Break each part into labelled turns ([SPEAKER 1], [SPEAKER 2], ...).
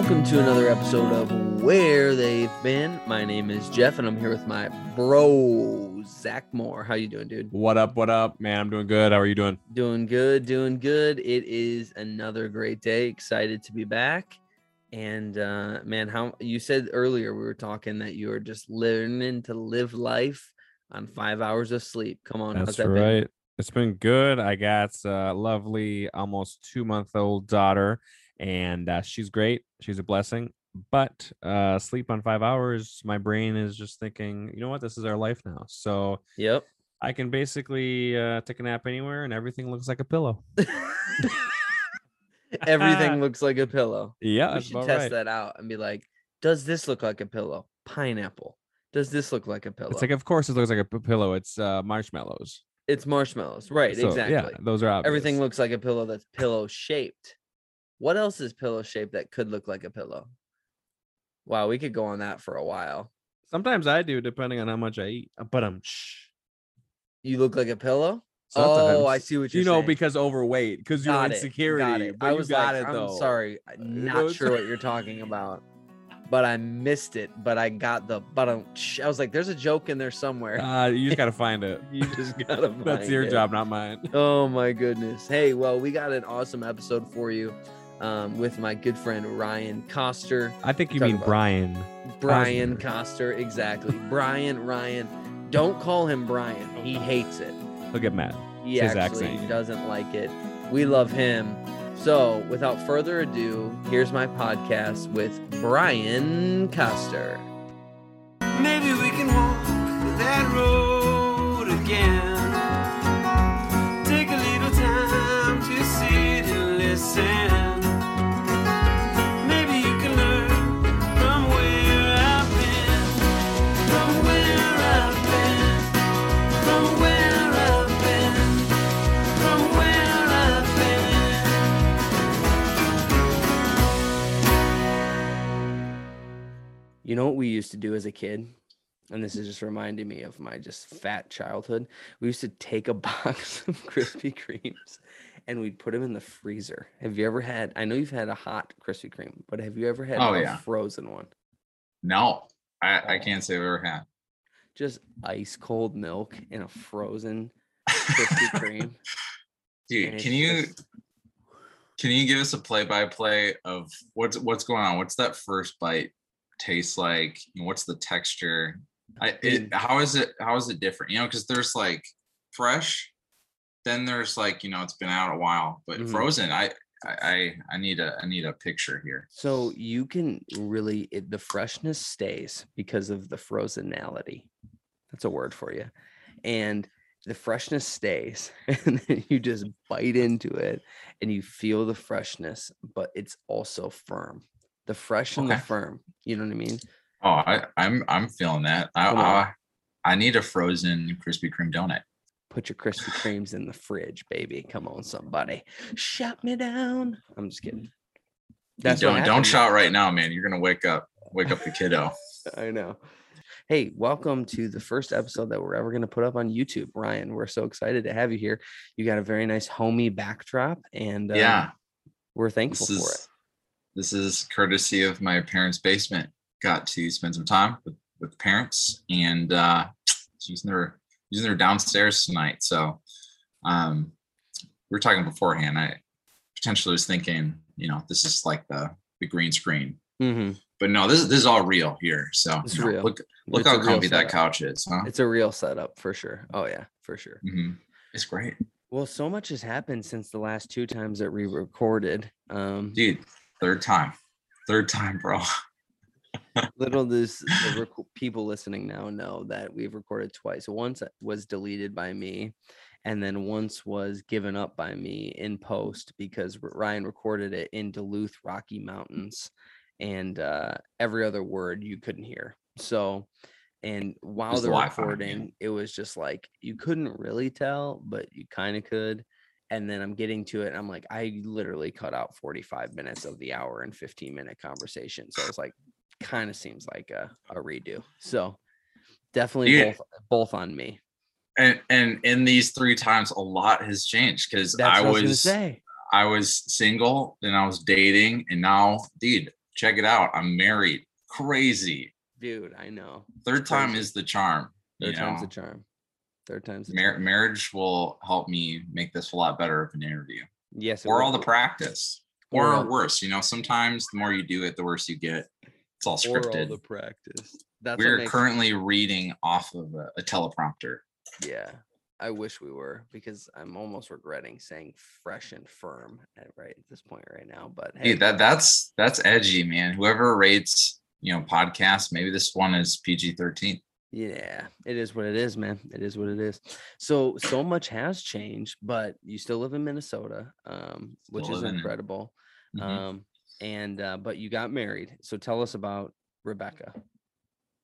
[SPEAKER 1] Welcome to another episode of Where They've Been. My name is Jeff, and I'm here with my bro Zach Moore. How you doing, dude?
[SPEAKER 2] What up? What up, man? I'm doing good. How are you doing?
[SPEAKER 1] Doing good, doing good. It is another great day. Excited to be back. And uh, man, how you said earlier we were talking that you are just learning to live life on five hours of sleep. Come on, how's
[SPEAKER 2] That's
[SPEAKER 1] that
[SPEAKER 2] right.
[SPEAKER 1] been?
[SPEAKER 2] It's been good. I got a lovely, almost two month old daughter, and uh, she's great. She's a blessing. But uh, sleep on five hours, my brain is just thinking, you know what? This is our life now. So
[SPEAKER 1] Yep.
[SPEAKER 2] I can basically uh, take a nap anywhere, and everything looks like a pillow.
[SPEAKER 1] Everything looks like a pillow.
[SPEAKER 2] Yeah,
[SPEAKER 1] we should test
[SPEAKER 2] right.
[SPEAKER 1] that out and be like, does this look like a pillow? Pineapple. Does this look like a pillow?
[SPEAKER 2] It's like, of course, it looks like a pillow. It's uh, marshmallows.
[SPEAKER 1] it's marshmallows. Right,
[SPEAKER 2] So,
[SPEAKER 1] exactly.
[SPEAKER 2] Yeah, those are obvious.
[SPEAKER 1] Everything looks like a pillow that's pillow shaped. What else is pillow shaped that could look like a pillow? Wow, we could go on that for a while.
[SPEAKER 2] Sometimes I do, depending on how much I eat. But I'm shh.
[SPEAKER 1] You look like a pillow? Oh, I see what you're
[SPEAKER 2] you know
[SPEAKER 1] saying.
[SPEAKER 2] because overweight because you're
[SPEAKER 1] Got it,
[SPEAKER 2] insecurity
[SPEAKER 1] got it. I was
[SPEAKER 2] got
[SPEAKER 1] like,
[SPEAKER 2] it
[SPEAKER 1] I'm sorry,
[SPEAKER 2] Uh,
[SPEAKER 1] I'm not sure what you're talking about, but I missed it. But I got the but I'm, I was like, there's a joke in there somewhere.
[SPEAKER 2] uh, you just gotta find it
[SPEAKER 1] you just gotta.
[SPEAKER 2] that's your
[SPEAKER 1] it.
[SPEAKER 2] job not mine
[SPEAKER 1] Oh my goodness. Hey, well, we got an awesome episode for you um, with my good friend Ryan Coster.
[SPEAKER 2] i think you
[SPEAKER 1] Talk
[SPEAKER 2] mean brian
[SPEAKER 1] Brian
[SPEAKER 2] Cosner.
[SPEAKER 1] Coster, exactly. Brian Ryan. Don't call him Brian. He hates it.
[SPEAKER 2] he'll get mad
[SPEAKER 1] He
[SPEAKER 2] It's his
[SPEAKER 1] actually
[SPEAKER 2] accent.
[SPEAKER 1] doesn't like it. We love him. So, without further ado, here's my podcast with Brian Coster.
[SPEAKER 3] Maybe we can walk that road again. Take a little time to sit and listen. You
[SPEAKER 1] know what we used to do as a kid? And this is just reminding me of my just fat childhood. We used to take a box of Krispy Kremes and we'd put them in the freezer. Have you ever had? I know you've had a hot Krispy Kreme, but have you ever had
[SPEAKER 4] Oh,
[SPEAKER 1] a
[SPEAKER 4] yeah.
[SPEAKER 1] frozen one?
[SPEAKER 4] No, I, I
[SPEAKER 1] Oh.
[SPEAKER 4] can't say I've ever had.
[SPEAKER 1] Just ice cold milk in a frozen Krispy Kreme.
[SPEAKER 4] Dude, can you
[SPEAKER 1] just-
[SPEAKER 4] can you give us a play by play of what's what's going on? What's that first bite taste like? What's the texture? I it, how is it how is it different? You know, because there's like fresh, then there's like you know it's been out a while, but
[SPEAKER 1] Mhm.
[SPEAKER 4] frozen. I I I I need a I need a picture here.
[SPEAKER 1] So you can really it, the freshness stays because of the frozenality. That's a word for you. And the freshness stays and then you just bite into it and you feel the freshness, but it's also firm. The fresh and the firm. You know what I mean?
[SPEAKER 4] Oh, I I'm I'm feeling that. I I, I need a frozen Krispy Kreme donut.
[SPEAKER 1] Put your Krispy Kremes in the fridge, baby. Come on, somebody. Shut me down. I'm just kidding. That's
[SPEAKER 4] don't don't shout right now, man. You're gonna wake up wake up the kiddo.
[SPEAKER 1] I know. Hey, welcome to the first episode that we're ever going to put up on YouTube, Ryan. We're so excited to have you here. You got a very nice homey backdrop, and uh,
[SPEAKER 4] yeah.
[SPEAKER 1] we're thankful
[SPEAKER 4] this
[SPEAKER 1] for it.
[SPEAKER 4] This is courtesy of my parents' basement. Got to spend some time with with parents and uh using their using their downstairs tonight. So um we were talking beforehand. I potentially was thinking, you know, this is like the the green screen.
[SPEAKER 1] hmm
[SPEAKER 4] But no, this is this is all real here. So you know,
[SPEAKER 1] real.
[SPEAKER 4] look look
[SPEAKER 1] It's
[SPEAKER 4] how comfy that couch is, huh?
[SPEAKER 1] It's a real setup for sure. Oh yeah, for sure.
[SPEAKER 4] Mhm. It's great.
[SPEAKER 1] Well, so much has happened since the last two times that we recorded. Um,
[SPEAKER 4] Dude, third time. Third time, bro.
[SPEAKER 1] little does the rec- people listening now know that we've recorded twice. Once was deleted by me, and then once was given up by me in post because Ryan recorded it in Duluth, Rocky Mountains, and uh, every other word you couldn't hear. So, and while
[SPEAKER 4] Just
[SPEAKER 1] the recording, it was just like you couldn't really tell, but you kind of could. And then I'm getting to it, and I'm like, I literally cut out 45 minutes of the hour and 15 minute conversation. So it's like, kind of seems like a, a redo. So definitely
[SPEAKER 4] Yeah.
[SPEAKER 1] both both on me.
[SPEAKER 4] And and in these three times, a lot has changed because I
[SPEAKER 1] what I was,
[SPEAKER 4] was. I was single, then I was dating, and now, dude, check it out. I'm married. Crazy.
[SPEAKER 1] Dude, I know.
[SPEAKER 4] Third time is the charm.
[SPEAKER 1] Third time's
[SPEAKER 4] know,
[SPEAKER 1] the charm. Third time's
[SPEAKER 4] Mar- marriage will help me make this a lot better of an interview.
[SPEAKER 1] Yes.
[SPEAKER 4] or
[SPEAKER 1] will.
[SPEAKER 4] all the practice
[SPEAKER 1] Or
[SPEAKER 4] or worse you know sometimes the more you do it the worse you get it's all
[SPEAKER 1] Or all
[SPEAKER 4] scripted
[SPEAKER 1] the practice. That's
[SPEAKER 4] we're currently reading off of a, a teleprompter
[SPEAKER 1] Yeah. I wish we were because I'm almost regretting saying fresh and firm at right at this point right now. But
[SPEAKER 4] hey
[SPEAKER 1] hey,
[SPEAKER 4] that that's that's edgy man whoever rates you know podcasts maybe this one is pg-13
[SPEAKER 1] Yeah, it is what it is, man. It is what it is. So so much has changed, but you still live in Minnesota, um, which
[SPEAKER 4] Still
[SPEAKER 1] is incredible.
[SPEAKER 4] Mhm.
[SPEAKER 1] Um, and uh, but you got married. So tell us about Rebecca.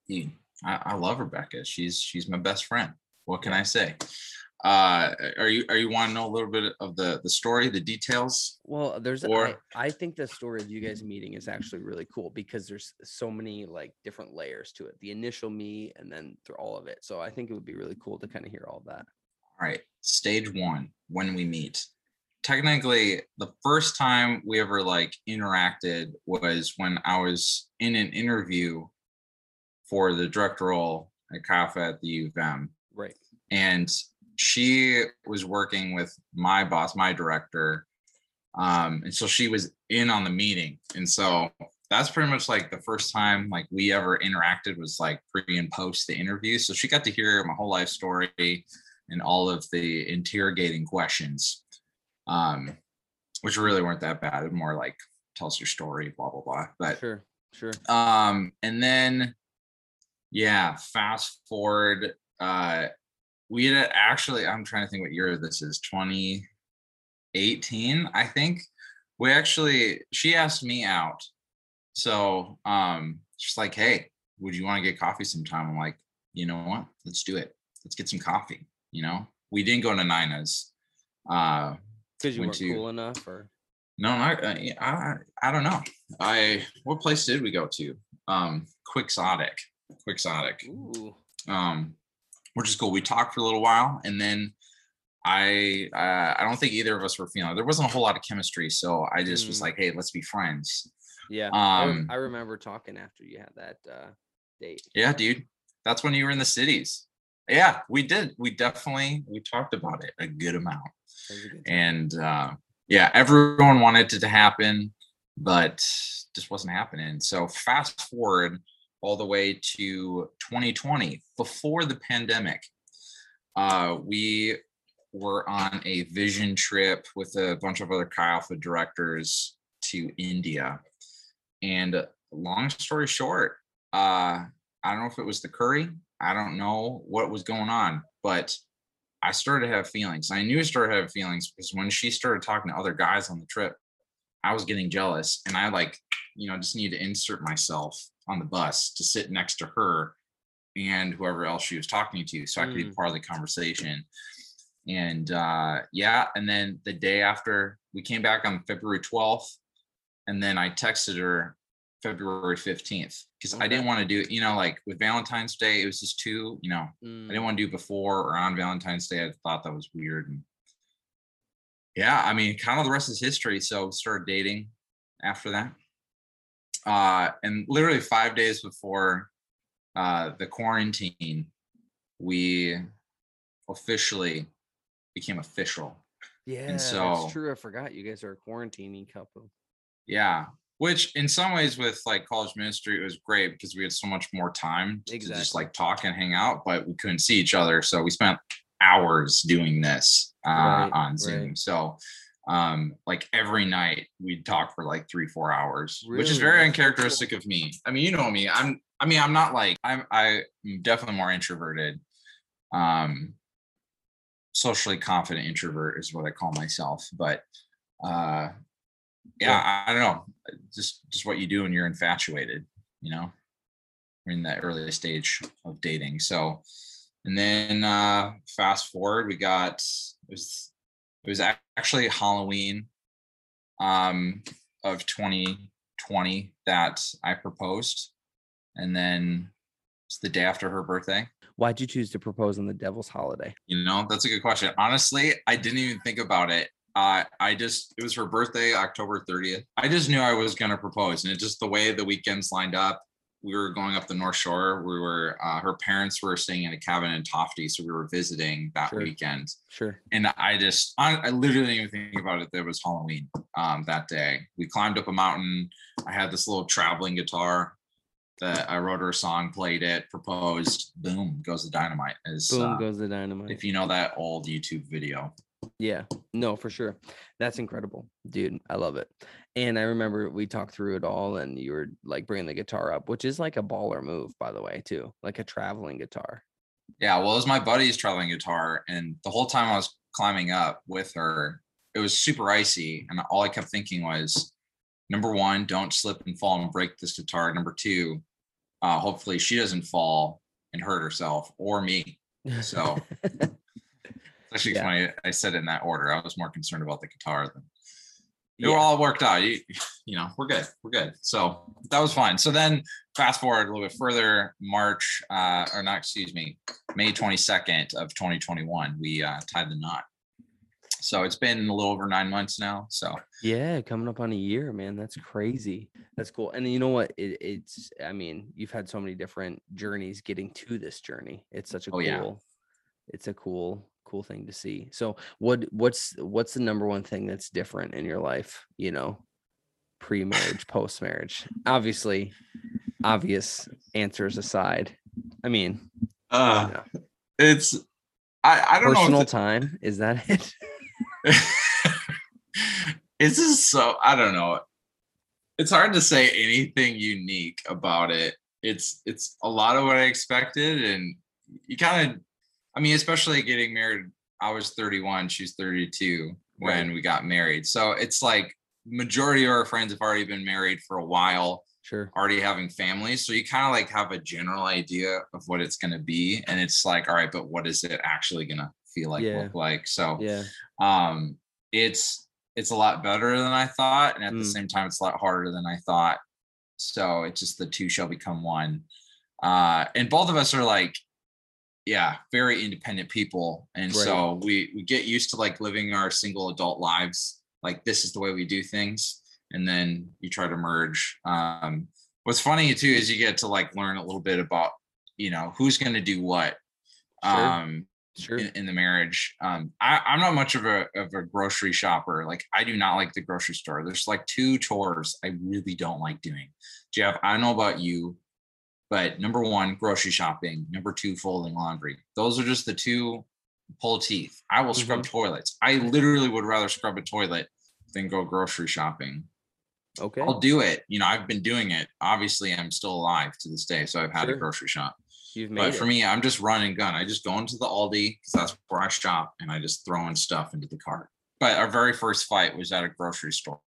[SPEAKER 4] Dude, I, I love rebecca she's she's my best friend what can i say uh are you are you want to know a little bit of the the story the details
[SPEAKER 1] Well, there's I,
[SPEAKER 4] Or-
[SPEAKER 1] I think the story of you guys meeting is actually really cool because there's so many like different layers to it. The initial meet and then through all of it. So I think it would be really cool to kind of hear all that.
[SPEAKER 4] All right, stage one, when we meet. Technically, the first time we ever like interacted was when I was in an interview for the director role at Chi Alpha at the U of M.
[SPEAKER 1] Right.
[SPEAKER 4] And she was working with my boss, my director. Um, and so she was in on the meeting. And so that's pretty much like the first time like we ever interacted was like pre and post the interview. So she got to hear my whole life story and all of the interrogating questions, um, which really weren't that bad. It more like tells your story, blah blah blah. But
[SPEAKER 1] Sure. Sure.
[SPEAKER 4] um, and then yeah, fast forward. Uh, we had actually. I'm trying to think what year this is. 2018, I think. We actually. She asked me out. So um, she's like, "Hey, would you want to get coffee sometime?" I'm like, "You know what? Let's do it. Let's get some coffee." You know, we didn't go to Nina's. Uh,
[SPEAKER 1] Because you weren't
[SPEAKER 4] to-
[SPEAKER 1] cool enough or
[SPEAKER 4] no, uh, yeah, I, I don't know. I what place did we go to? Um, Quixotic. Quixotic.
[SPEAKER 1] ooh.
[SPEAKER 4] Um, which is cool. We talked for a little while, and then I uh, I don't think either of us were feeling. There wasn't a whole lot of chemistry, so I just was
[SPEAKER 1] Mm.
[SPEAKER 4] like, hey, let's be friends.
[SPEAKER 1] Yeah. I,
[SPEAKER 4] Um,
[SPEAKER 1] I remember talking after you had that uh date.
[SPEAKER 4] Yeah, dude. That's when you were in the cities. Yeah, we did. We definitely we talked about it a good amount.
[SPEAKER 1] A good
[SPEAKER 4] and uh, yeah, everyone wanted it to happen, but just wasn't happening. So fast forward all the way to 2020, before the pandemic, uh, we were on a vision trip with a bunch of other Chi Alpha directors to India, and long story short, uh, I don't know if it was the curry. I don't know what was going on, but I started to have feelings. I knew I started to have feelings because when she started talking to other guys on the trip, I was getting jealous and I like, you know, just need to insert myself on the bus to sit next to her and whoever else she was talking to so I could be
[SPEAKER 1] Mm.
[SPEAKER 4] part of the conversation. And uh yeah, and then the day after we came back on February 12th, and then I texted her February 15th because I didn't want to do it, you know, like with Valentine's Day, it was just too, you know, I
[SPEAKER 1] Mm,
[SPEAKER 4] didn't want to do before or on Valentine's Day. I thought that was weird. And yeah, I mean, kind of the rest is history. So started dating after that. Uh, and literally five days before uh, the quarantine, we officially became official.
[SPEAKER 1] yeah, and
[SPEAKER 4] so-
[SPEAKER 1] that's true. I forgot you guys are a quarantining couple.
[SPEAKER 4] Yeah. Which in some ways with like college ministry, it was great because we had so much more time to just like talk and hang out, but we couldn't see each other. So we spent hours doing this uh,
[SPEAKER 1] Right,
[SPEAKER 4] on Zoom.
[SPEAKER 1] right.
[SPEAKER 4] So um like every night we'd talk for like three, four hours, which is very
[SPEAKER 1] That's so cool.
[SPEAKER 4] uncharacteristic of me. I mean, you know me. I'm I mean, I'm not like I'm I'm definitely more introverted. Um socially confident introvert is what I call myself. But uh yeah, I, I don't know. Just just what you do when you're infatuated, you know. We're in that early stage of dating. So and then uh fast forward, we got it was it was actually Halloween um of 2020 that I proposed. And then it's the day after her birthday.
[SPEAKER 1] Why'd you choose to propose on the devil's holiday?
[SPEAKER 4] You know, that's a good question. Honestly, I didn't even think about it. uh, I just it was her birthday, October 30th. I just knew I was gonna propose, and it just the way the weekends lined up. We were going up the North Shore. We were uh, her parents were staying in a cabin in Tofte, so we were visiting that
[SPEAKER 1] Sure.
[SPEAKER 4] weekend.
[SPEAKER 1] Sure.
[SPEAKER 4] And I just I, I literally didn't even think about it. There was Halloween um, that day. We climbed up a mountain. I had this little traveling guitar that I wrote her a song, played it, proposed. Boom goes the dynamite. Is
[SPEAKER 1] Boom
[SPEAKER 4] uh,
[SPEAKER 1] goes the dynamite.
[SPEAKER 4] if you know that old YouTube video.
[SPEAKER 1] Yeah, no, for sure. That's incredible, dude. I love it. And I remember we talked through it all, and you were like bringing the guitar up, which is like a baller move, by the way, too, like a traveling guitar.
[SPEAKER 4] Yeah, well, it was my buddy's traveling guitar, and the whole time I was climbing up with her, it was super icy, and all I kept thinking was, number one, don't slip and fall and break this guitar. Number two, uh, hopefully she doesn't fall and hurt herself or me. So actually
[SPEAKER 1] Yeah.
[SPEAKER 4] funny. I said it in that order. I was more concerned about the guitar than it
[SPEAKER 1] Yeah.
[SPEAKER 4] all worked out. You, you know, we're good. We're good. So that was fine. So then fast forward a little bit further, March, uh, or not, excuse me, May 22nd of 2021, we uh, tied the knot. So it's been a little over nine months now. So
[SPEAKER 1] Yeah, coming up on a year, man. That's crazy. That's cool. And you know what? It, it's, I mean, you've had so many different journeys getting to this journey. It's such a
[SPEAKER 4] Oh,
[SPEAKER 1] cool,
[SPEAKER 4] yeah.
[SPEAKER 1] it's a cool, cool thing to see. So what, what's, what's the number one thing that's different in your life, you know, pre-marriage, post-marriage? Obviously, obvious answers aside. I mean,
[SPEAKER 4] uh,
[SPEAKER 1] Yeah.
[SPEAKER 4] it's, I, I don't know.
[SPEAKER 1] personal time, is that it?
[SPEAKER 4] it's just so I don't know. It's hard to say anything unique about it. It's it's a lot of what I expected, and you kind of, I mean, especially getting married. I was 31, she's 32 when
[SPEAKER 1] Right.
[SPEAKER 4] we got married. So it's like majority of our friends have already been married for a while,
[SPEAKER 1] Sure.
[SPEAKER 4] already having families. So you kind of like have a general idea of what it's gonna be, and it's like, all right, but what is it actually gonna feel like,
[SPEAKER 1] Yeah.
[SPEAKER 4] look like? So
[SPEAKER 1] Yeah.
[SPEAKER 4] um it's it's a lot better than i thought and at the
[SPEAKER 1] Mm.
[SPEAKER 4] same time it's a lot harder than i thought so it's just the two shall become one uh and both of us are like yeah very independent people and
[SPEAKER 1] Right.
[SPEAKER 4] so we we get used to like living our single adult lives like this is the way we do things and then you try to merge um what's funny too is you get to like learn a little bit about you know who's going to do what
[SPEAKER 1] Sure.
[SPEAKER 4] um
[SPEAKER 1] Sure.
[SPEAKER 4] in, in the marriage. Um, I, I'm not much of a of a grocery shopper. Like I do not like the grocery store. There's like two chores I really don't like doing. Jeff, I don't know about you, but number one, grocery shopping. Number two, folding laundry. Those are just the two pull teeth. I will scrub mm-hmm. toilets. I literally would rather scrub a toilet than go grocery shopping.
[SPEAKER 1] Okay.
[SPEAKER 4] I'll do it. You know, I've been doing it. Obviously, I'm still alive to this day, so I've had
[SPEAKER 1] Sure.
[SPEAKER 4] a grocery shop.
[SPEAKER 1] You've made
[SPEAKER 4] But
[SPEAKER 1] it.
[SPEAKER 4] for me, I'm just run and gun. I just go into the Aldi because that's where I shop, and I just throw in stuff into the cart. But our very first fight was at a grocery store,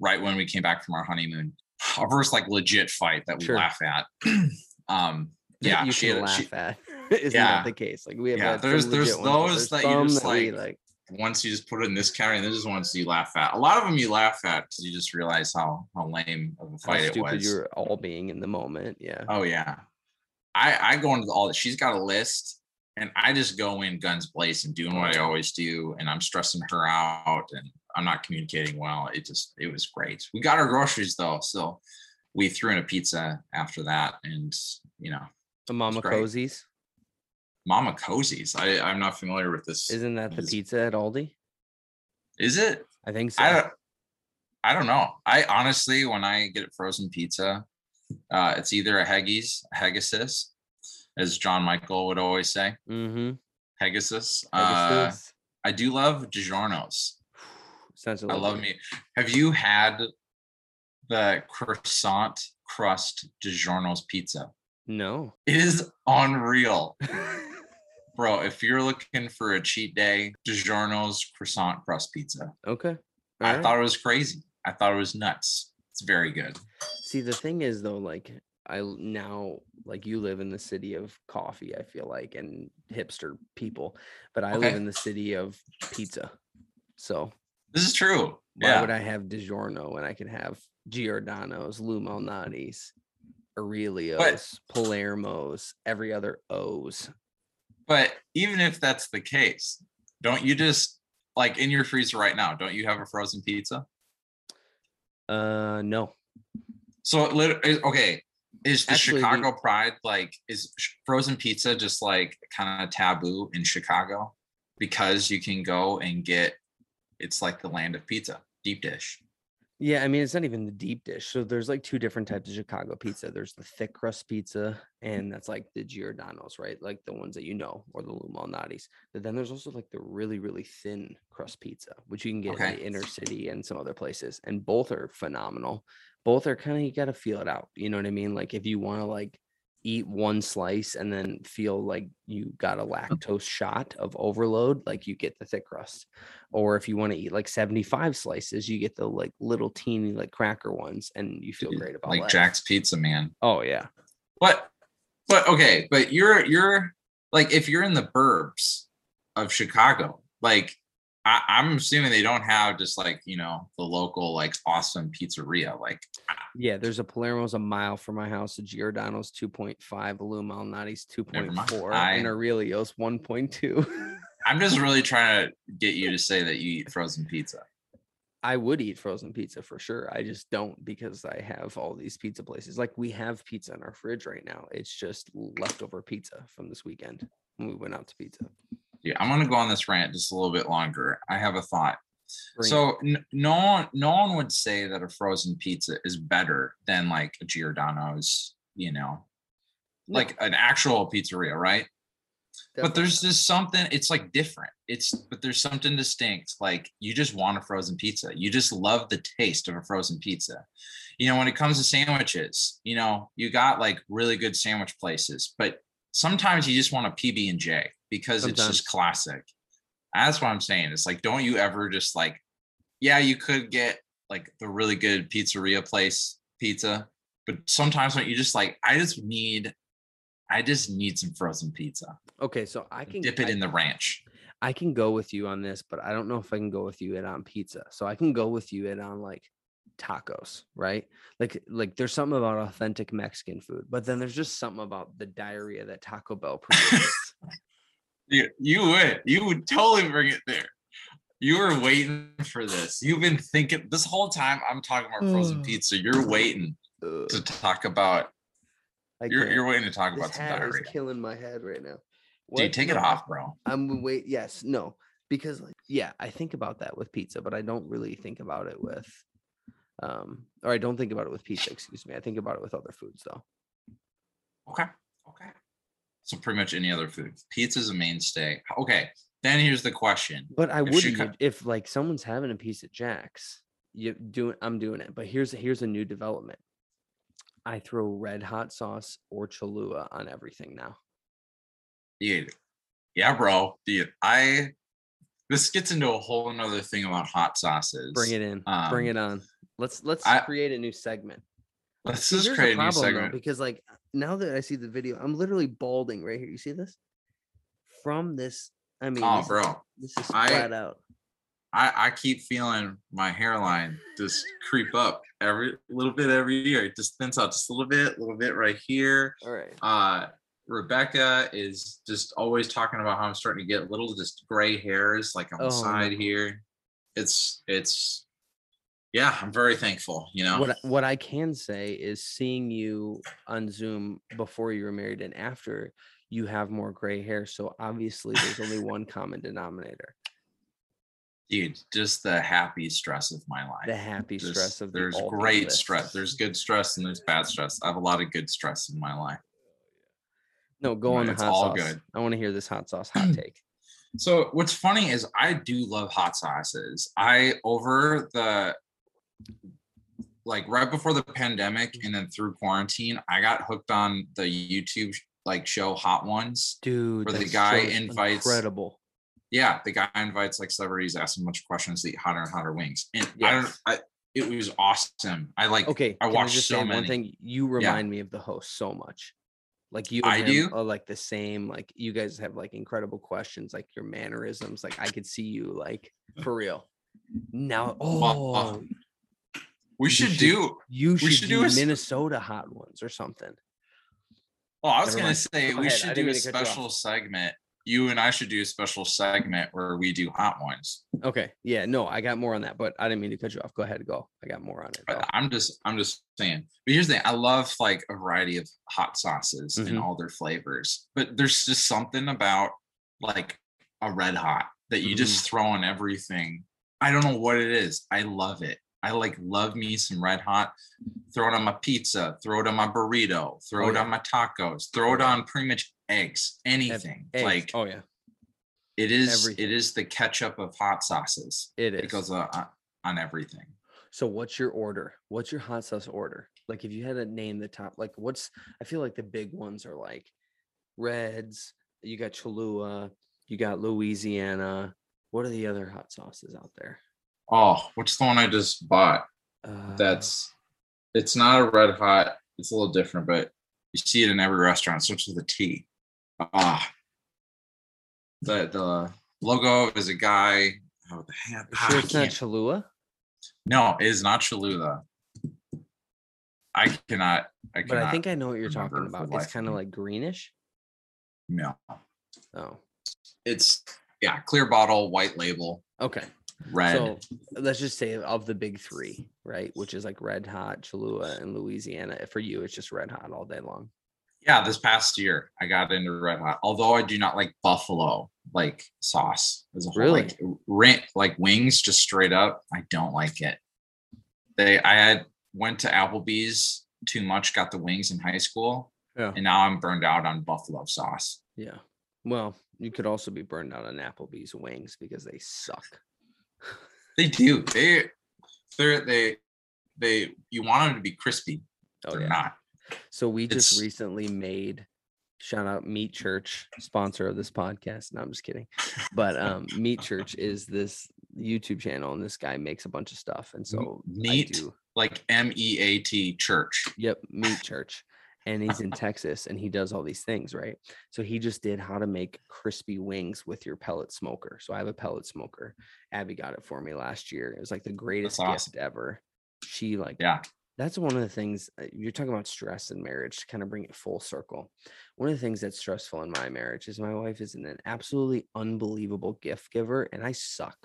[SPEAKER 4] right when we came back from our honeymoon. Our first like legit fight that we
[SPEAKER 1] Sure.
[SPEAKER 4] laugh at. um, yeah,
[SPEAKER 1] you
[SPEAKER 4] she
[SPEAKER 1] laugh
[SPEAKER 4] she-
[SPEAKER 1] at. Isn't
[SPEAKER 4] Yeah.
[SPEAKER 1] that the case? Like we have
[SPEAKER 4] Yeah, there's- there's
[SPEAKER 1] legit ones, but
[SPEAKER 4] those
[SPEAKER 1] there's
[SPEAKER 4] that you just,
[SPEAKER 1] we,
[SPEAKER 4] like, once you just put it in this category, and there's ones you laugh at. A lot of them you laugh at because you just realize how how lame of a
[SPEAKER 1] how
[SPEAKER 4] fight it
[SPEAKER 1] stupid
[SPEAKER 4] was.
[SPEAKER 1] you're all being in the moment. Yeah.
[SPEAKER 4] Oh yeah. I I go into all that. She's got a list, and I just go in guns blazing, doing what I always do, and I'm stressing her out, and I'm not communicating well. It just it was great. We got our groceries though, so we threw in a pizza after that, and you know,
[SPEAKER 1] The Mama. Cozzi's.
[SPEAKER 4] Mama Cozzi's. I I'm not familiar with this.
[SPEAKER 1] Isn't that the
[SPEAKER 4] is-
[SPEAKER 1] pizza at Aldi?
[SPEAKER 4] Is it?
[SPEAKER 1] I think so.
[SPEAKER 4] I don't. I don't know. I honestly, when I get frozen pizza, uh, it's either a Haggis, a Haggisis, as John Michael would always say,
[SPEAKER 1] mm-hmm.
[SPEAKER 4] Pegasus. Uh, I do love DiGiorno's.
[SPEAKER 1] Sounds
[SPEAKER 4] I love me. Have you had the croissant crust DiGiorno's pizza?
[SPEAKER 1] No.
[SPEAKER 4] It is unreal. Bro, if you're looking for a cheat day, DiGiorno's croissant crust pizza.
[SPEAKER 1] okay.
[SPEAKER 4] I
[SPEAKER 1] alright.
[SPEAKER 4] thought it was crazy. I thought it was nuts. It's very good.
[SPEAKER 1] See, the thing is though, like I now like you live in the city of coffee, I feel like, and hipster people, but I live in the city of pizza. So
[SPEAKER 4] This is true.
[SPEAKER 1] why
[SPEAKER 4] Yeah.
[SPEAKER 1] would I have DiGiorno when I can have Giordano's, Lou Malnati's, Aurelio's, Palermo's, every other O's?
[SPEAKER 4] But even if that's the case, don't you just like in your freezer right now, don't you have a frozen pizza?
[SPEAKER 1] Uh, no.
[SPEAKER 4] So it lit- is- okay, is the
[SPEAKER 1] Actually, the-
[SPEAKER 4] Chicago Pride like is frozen pizza just like kind of taboo in Chicago because you can go and get it's like the land of pizza, deep dish.
[SPEAKER 1] Yeah, I mean it's not even the deep dish. So there's like two different types of Chicago pizza. There's the thick crust pizza, and that's like the Giordano's, right? Like the ones that you know, or the Lou Malnati's. But then there's also like the really, really thin crust pizza, which you can get in the inner city and some other places. And both are phenomenal. Both are kind of you gotta feel it out. You know what I mean? Like if you want to like eat one slice and then feel like you got a oh. lactose shot of overload, like you get the thick crust. Or if you want to eat like 75 slices, you get the like little teeny like cracker ones and you feel
[SPEAKER 4] Dude,
[SPEAKER 1] great about
[SPEAKER 4] like
[SPEAKER 1] life.
[SPEAKER 4] Jack's Pizza, man.
[SPEAKER 1] Oh yeah.
[SPEAKER 4] But but okay, but you're you're like if you're in the burbs of Chicago, like I, I'm assuming they don't have just like you know the local like awesome pizzeria. Like
[SPEAKER 1] Yeah, there's a Palermo's a mile from my house, a Giordano's 2.5, a Lou Malnati's 2.4,
[SPEAKER 4] I-
[SPEAKER 1] and Aurelio's 1.2.
[SPEAKER 4] I'm just really trying to get you to say that you eat frozen pizza.
[SPEAKER 1] I would eat frozen pizza for sure. I just don't because I have all these pizza places. Like we have pizza in our fridge right now. It's just leftover pizza from this weekend when we went out to pizza.
[SPEAKER 4] Yeah, I'm gonna go on this rant just a little bit longer. I have a thought. So n- no one no one would say that a frozen pizza is better than like a Giordano's, you know,
[SPEAKER 1] No,
[SPEAKER 4] like an actual pizzeria, right? but there's just something it's like different. It's but there's something distinct. Like you just want a frozen pizza. You just love the taste of a frozen pizza. You know when it comes to sandwiches you know you got like really good sandwich places but sometimes you just want a pb and j because it's just classic that's what i'm saying it's like don't you ever just like yeah you could get like the really good pizzeria place pizza but sometimes when you just like i just need i just need some frozen pizza
[SPEAKER 1] okay. So I can
[SPEAKER 4] dip it
[SPEAKER 1] I-
[SPEAKER 4] in the ranch.
[SPEAKER 1] I can go with you on this, but I don't know if I can go with you it on pizza. So I can go with you it on like tacos, right? Like like there's something about authentic Mexican food, but then there's just something about the diarrhea that Taco Bell produces.
[SPEAKER 4] You, you would, you would totally bring it there. You were waiting for this. You've been thinking this whole time. I'm talking about frozen
[SPEAKER 1] Mm.
[SPEAKER 4] pizza. You're waiting to talk about. You're, you're waiting to talk
[SPEAKER 1] this
[SPEAKER 4] about some
[SPEAKER 1] hat is
[SPEAKER 4] diarrhea.
[SPEAKER 1] killing my head right now.
[SPEAKER 4] Dude,
[SPEAKER 1] What?
[SPEAKER 4] take it off, bro.
[SPEAKER 1] I'm wait. Yes, no, because like yeah, I think about that with pizza, but I don't really think about it with, um, or I don't think about it with pizza. Excuse me. I think about it with other foods though.
[SPEAKER 4] Okay. Okay. So pretty much any other food. Pizza's a mainstay. Okay. Then here's the question.
[SPEAKER 1] But I would
[SPEAKER 4] Chica-
[SPEAKER 1] eat- if like someone's having a piece of Jack's, you doing I'm doing it. But here's here's a new development. I throw red hot sauce or Cholula on everything now.
[SPEAKER 4] Dude. Yeah, bro. Dude, I this gets into a whole another thing about hot sauces.
[SPEAKER 1] Bring it in. Bring
[SPEAKER 4] Um,
[SPEAKER 1] it on. Let's let's
[SPEAKER 4] I-
[SPEAKER 1] create a new segment.
[SPEAKER 4] Let's
[SPEAKER 1] See,
[SPEAKER 4] just create a new
[SPEAKER 1] problem though,
[SPEAKER 4] segment.
[SPEAKER 1] because like now that I see the video, I'm literally balding right here. You see this? From this, I mean,
[SPEAKER 4] Oh,
[SPEAKER 1] this, is-
[SPEAKER 4] bro.
[SPEAKER 1] this is
[SPEAKER 4] I-
[SPEAKER 1] flat out.
[SPEAKER 4] I, I keep feeling my hairline just creep up every little bit every year. It just thins out just a little bit, a little bit right here.
[SPEAKER 1] All right.
[SPEAKER 4] Uh, Rebecca is just always talking about how I'm starting to get little just gray hairs like on
[SPEAKER 1] Oh,
[SPEAKER 4] the side
[SPEAKER 1] no.
[SPEAKER 4] here. It's it's yeah, I'm very thankful, you know.
[SPEAKER 1] What I- what I can say is seeing you on Zoom before you were married and after, you have more gray hair. So obviously, there's only one common denominator:
[SPEAKER 4] Dude, just the happy stress of my life.
[SPEAKER 1] the happy
[SPEAKER 4] Just-
[SPEAKER 1] stress of the
[SPEAKER 4] there's great stress. There's good stress and there's bad stress. I have a lot of good stress in my life.
[SPEAKER 1] No go on the
[SPEAKER 4] it's
[SPEAKER 1] hot
[SPEAKER 4] all
[SPEAKER 1] sauce.
[SPEAKER 4] good.
[SPEAKER 1] I want to hear this hot sauce hot take.
[SPEAKER 4] So what's funny is I do love hot sauces. I over the like right before the pandemic and then through quarantine, I got hooked on the YouTube like show Hot Ones.
[SPEAKER 1] Dude,
[SPEAKER 4] Where the guy
[SPEAKER 1] is
[SPEAKER 4] invites-
[SPEAKER 1] incredible.
[SPEAKER 4] Yeah, the guy invites like celebrities, asks them a bunch of questions to eat hotter and hotter wings. And I don't I it was awesome. I like
[SPEAKER 1] Okay,
[SPEAKER 4] I watched
[SPEAKER 1] just
[SPEAKER 4] so
[SPEAKER 1] say
[SPEAKER 4] many.
[SPEAKER 1] One thing you remind me of the host so much. Like you, and
[SPEAKER 4] I do?
[SPEAKER 1] are like the same. Like you guys have like incredible questions, like your mannerisms. Like I could see you like for real. Now, oh,
[SPEAKER 4] we should,
[SPEAKER 1] should-
[SPEAKER 4] do
[SPEAKER 1] you should,
[SPEAKER 4] should do
[SPEAKER 1] do
[SPEAKER 4] a
[SPEAKER 1] Minnesota hot ones or something.
[SPEAKER 4] Oh, I was
[SPEAKER 1] Never
[SPEAKER 4] gonna
[SPEAKER 1] mind.
[SPEAKER 4] say
[SPEAKER 1] Go
[SPEAKER 4] we
[SPEAKER 1] ahead.
[SPEAKER 4] Should do a
[SPEAKER 1] mean to cut you off.
[SPEAKER 4] special segment you and I should do a special segment where we do hot ones.
[SPEAKER 1] Okay. Yeah. No, I got more on that, but I didn't mean to cut you off. Go ahead. Go. I got more on it. Though.
[SPEAKER 4] I'm just I'm just saying. But here's the thing, I love like a variety of hot sauces and
[SPEAKER 1] Mhm.
[SPEAKER 4] all their flavors. But there's just something about like a red hot that you just throw on everything. I don't know what it is. I love it. I like love me some red hot. Throw it on my pizza, throw it on my burrito, throw
[SPEAKER 1] Oh,
[SPEAKER 4] it
[SPEAKER 1] yeah.
[SPEAKER 4] on my tacos, throw it on pretty much eggs, anything.
[SPEAKER 1] Eggs.
[SPEAKER 4] Like
[SPEAKER 1] oh yeah,
[SPEAKER 4] it is
[SPEAKER 1] everything.
[SPEAKER 4] it is the ketchup of hot sauces.
[SPEAKER 1] it
[SPEAKER 4] It
[SPEAKER 1] is.
[SPEAKER 4] goes uh, uh, on everything.
[SPEAKER 1] So what's your order? What's your hot sauce order? Like if you had to name the top, like what's I feel like the big ones are like Reds, you got Cholula, you got Louisiana. What are the other hot sauces out there?
[SPEAKER 4] Oh, what's the one I just bought?
[SPEAKER 1] Uh,
[SPEAKER 4] That's it's not a red hot. It's a little different, but you see it in every restaurant. It starts with a T. Ah, the the logo is a guy. Oh, the hand.
[SPEAKER 1] you
[SPEAKER 4] ah,
[SPEAKER 1] sure
[SPEAKER 4] I
[SPEAKER 1] it's not
[SPEAKER 4] can't-
[SPEAKER 1] Cholula.
[SPEAKER 4] no, it is not Cholula. I cannot. I cannot. But.
[SPEAKER 1] I think I know what you're
[SPEAKER 4] remember
[SPEAKER 1] talking
[SPEAKER 4] for
[SPEAKER 1] about.
[SPEAKER 4] life
[SPEAKER 1] It's
[SPEAKER 4] of
[SPEAKER 1] kind of
[SPEAKER 4] me.
[SPEAKER 1] like greenish.
[SPEAKER 4] no.
[SPEAKER 1] Oh,
[SPEAKER 4] It's yeah, clear bottle, white label,
[SPEAKER 1] okay.
[SPEAKER 4] red.
[SPEAKER 1] So let's just say of the big three, right? Which is like Red Hot, Cholula, and Louisiana. For you, it's just Red Hot all day long.
[SPEAKER 4] Yeah, this past year I got into red hot. Although I do not like buffalo like sauce as a whole.
[SPEAKER 1] Really?
[SPEAKER 4] Like rent like wings, just straight up. I don't like it. They I had went to Applebee's too much, got the wings in high school,
[SPEAKER 1] Yeah.
[SPEAKER 4] and now I'm burned out on buffalo sauce.
[SPEAKER 1] Yeah. Well, you could also be burned out on Applebee's wings because they suck.
[SPEAKER 4] They do. They they're they they you want them to be crispy.
[SPEAKER 1] Oh
[SPEAKER 4] they're
[SPEAKER 1] yeah.
[SPEAKER 4] not.
[SPEAKER 1] So we just
[SPEAKER 4] It's-
[SPEAKER 1] recently made shout out Meat Church, sponsor of this podcast. No, I'm just kidding. But um Meat Church is this YouTube channel and this guy makes a bunch of stuff. And so
[SPEAKER 4] Meat
[SPEAKER 1] do
[SPEAKER 4] like M E A T church.
[SPEAKER 1] Yep, Meat Church. And he's in Texas and he does all these things, right? So he just did how to make crispy wings with your pellet smoker. So I have a pellet smoker. Abby got it for me last year. It was like the greatest
[SPEAKER 4] awesome.
[SPEAKER 1] gift ever. She like
[SPEAKER 4] Yeah.
[SPEAKER 1] That's one of the things uh, you're talking about stress in marriage to kind of bring it full circle. One of the things that's stressful in my marriage is my wife is an absolutely unbelievable gift giver and I suck.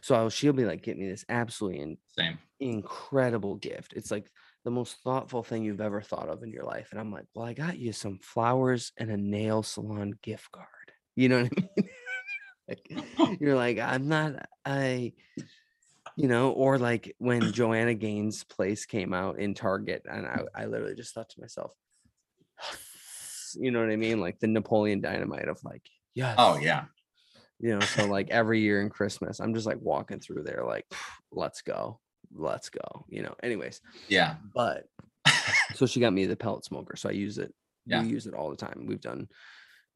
[SPEAKER 1] So I'll, she'll be like, get me this absolutely in,
[SPEAKER 4] Same.
[SPEAKER 1] incredible gift. It's like the most thoughtful thing you've ever thought of in your life. And I'm like, well, I got you some flowers and a nail salon gift card. You know what I mean? like, you're like, I'm not, I, you know, or like when Joanna Gaines' place came out in Target, and I, I literally just thought to myself, you know what I mean? Like the Napoleon Dynamite of like, yeah.
[SPEAKER 4] Oh yeah.
[SPEAKER 1] You know, so like every year in Christmas, I'm just like walking through there, like, let's go, let's go. You know, anyways,
[SPEAKER 4] Yeah.
[SPEAKER 1] but so she got me the pellet smoker, so I use it.
[SPEAKER 4] Yeah.
[SPEAKER 1] We use it all the time. We've done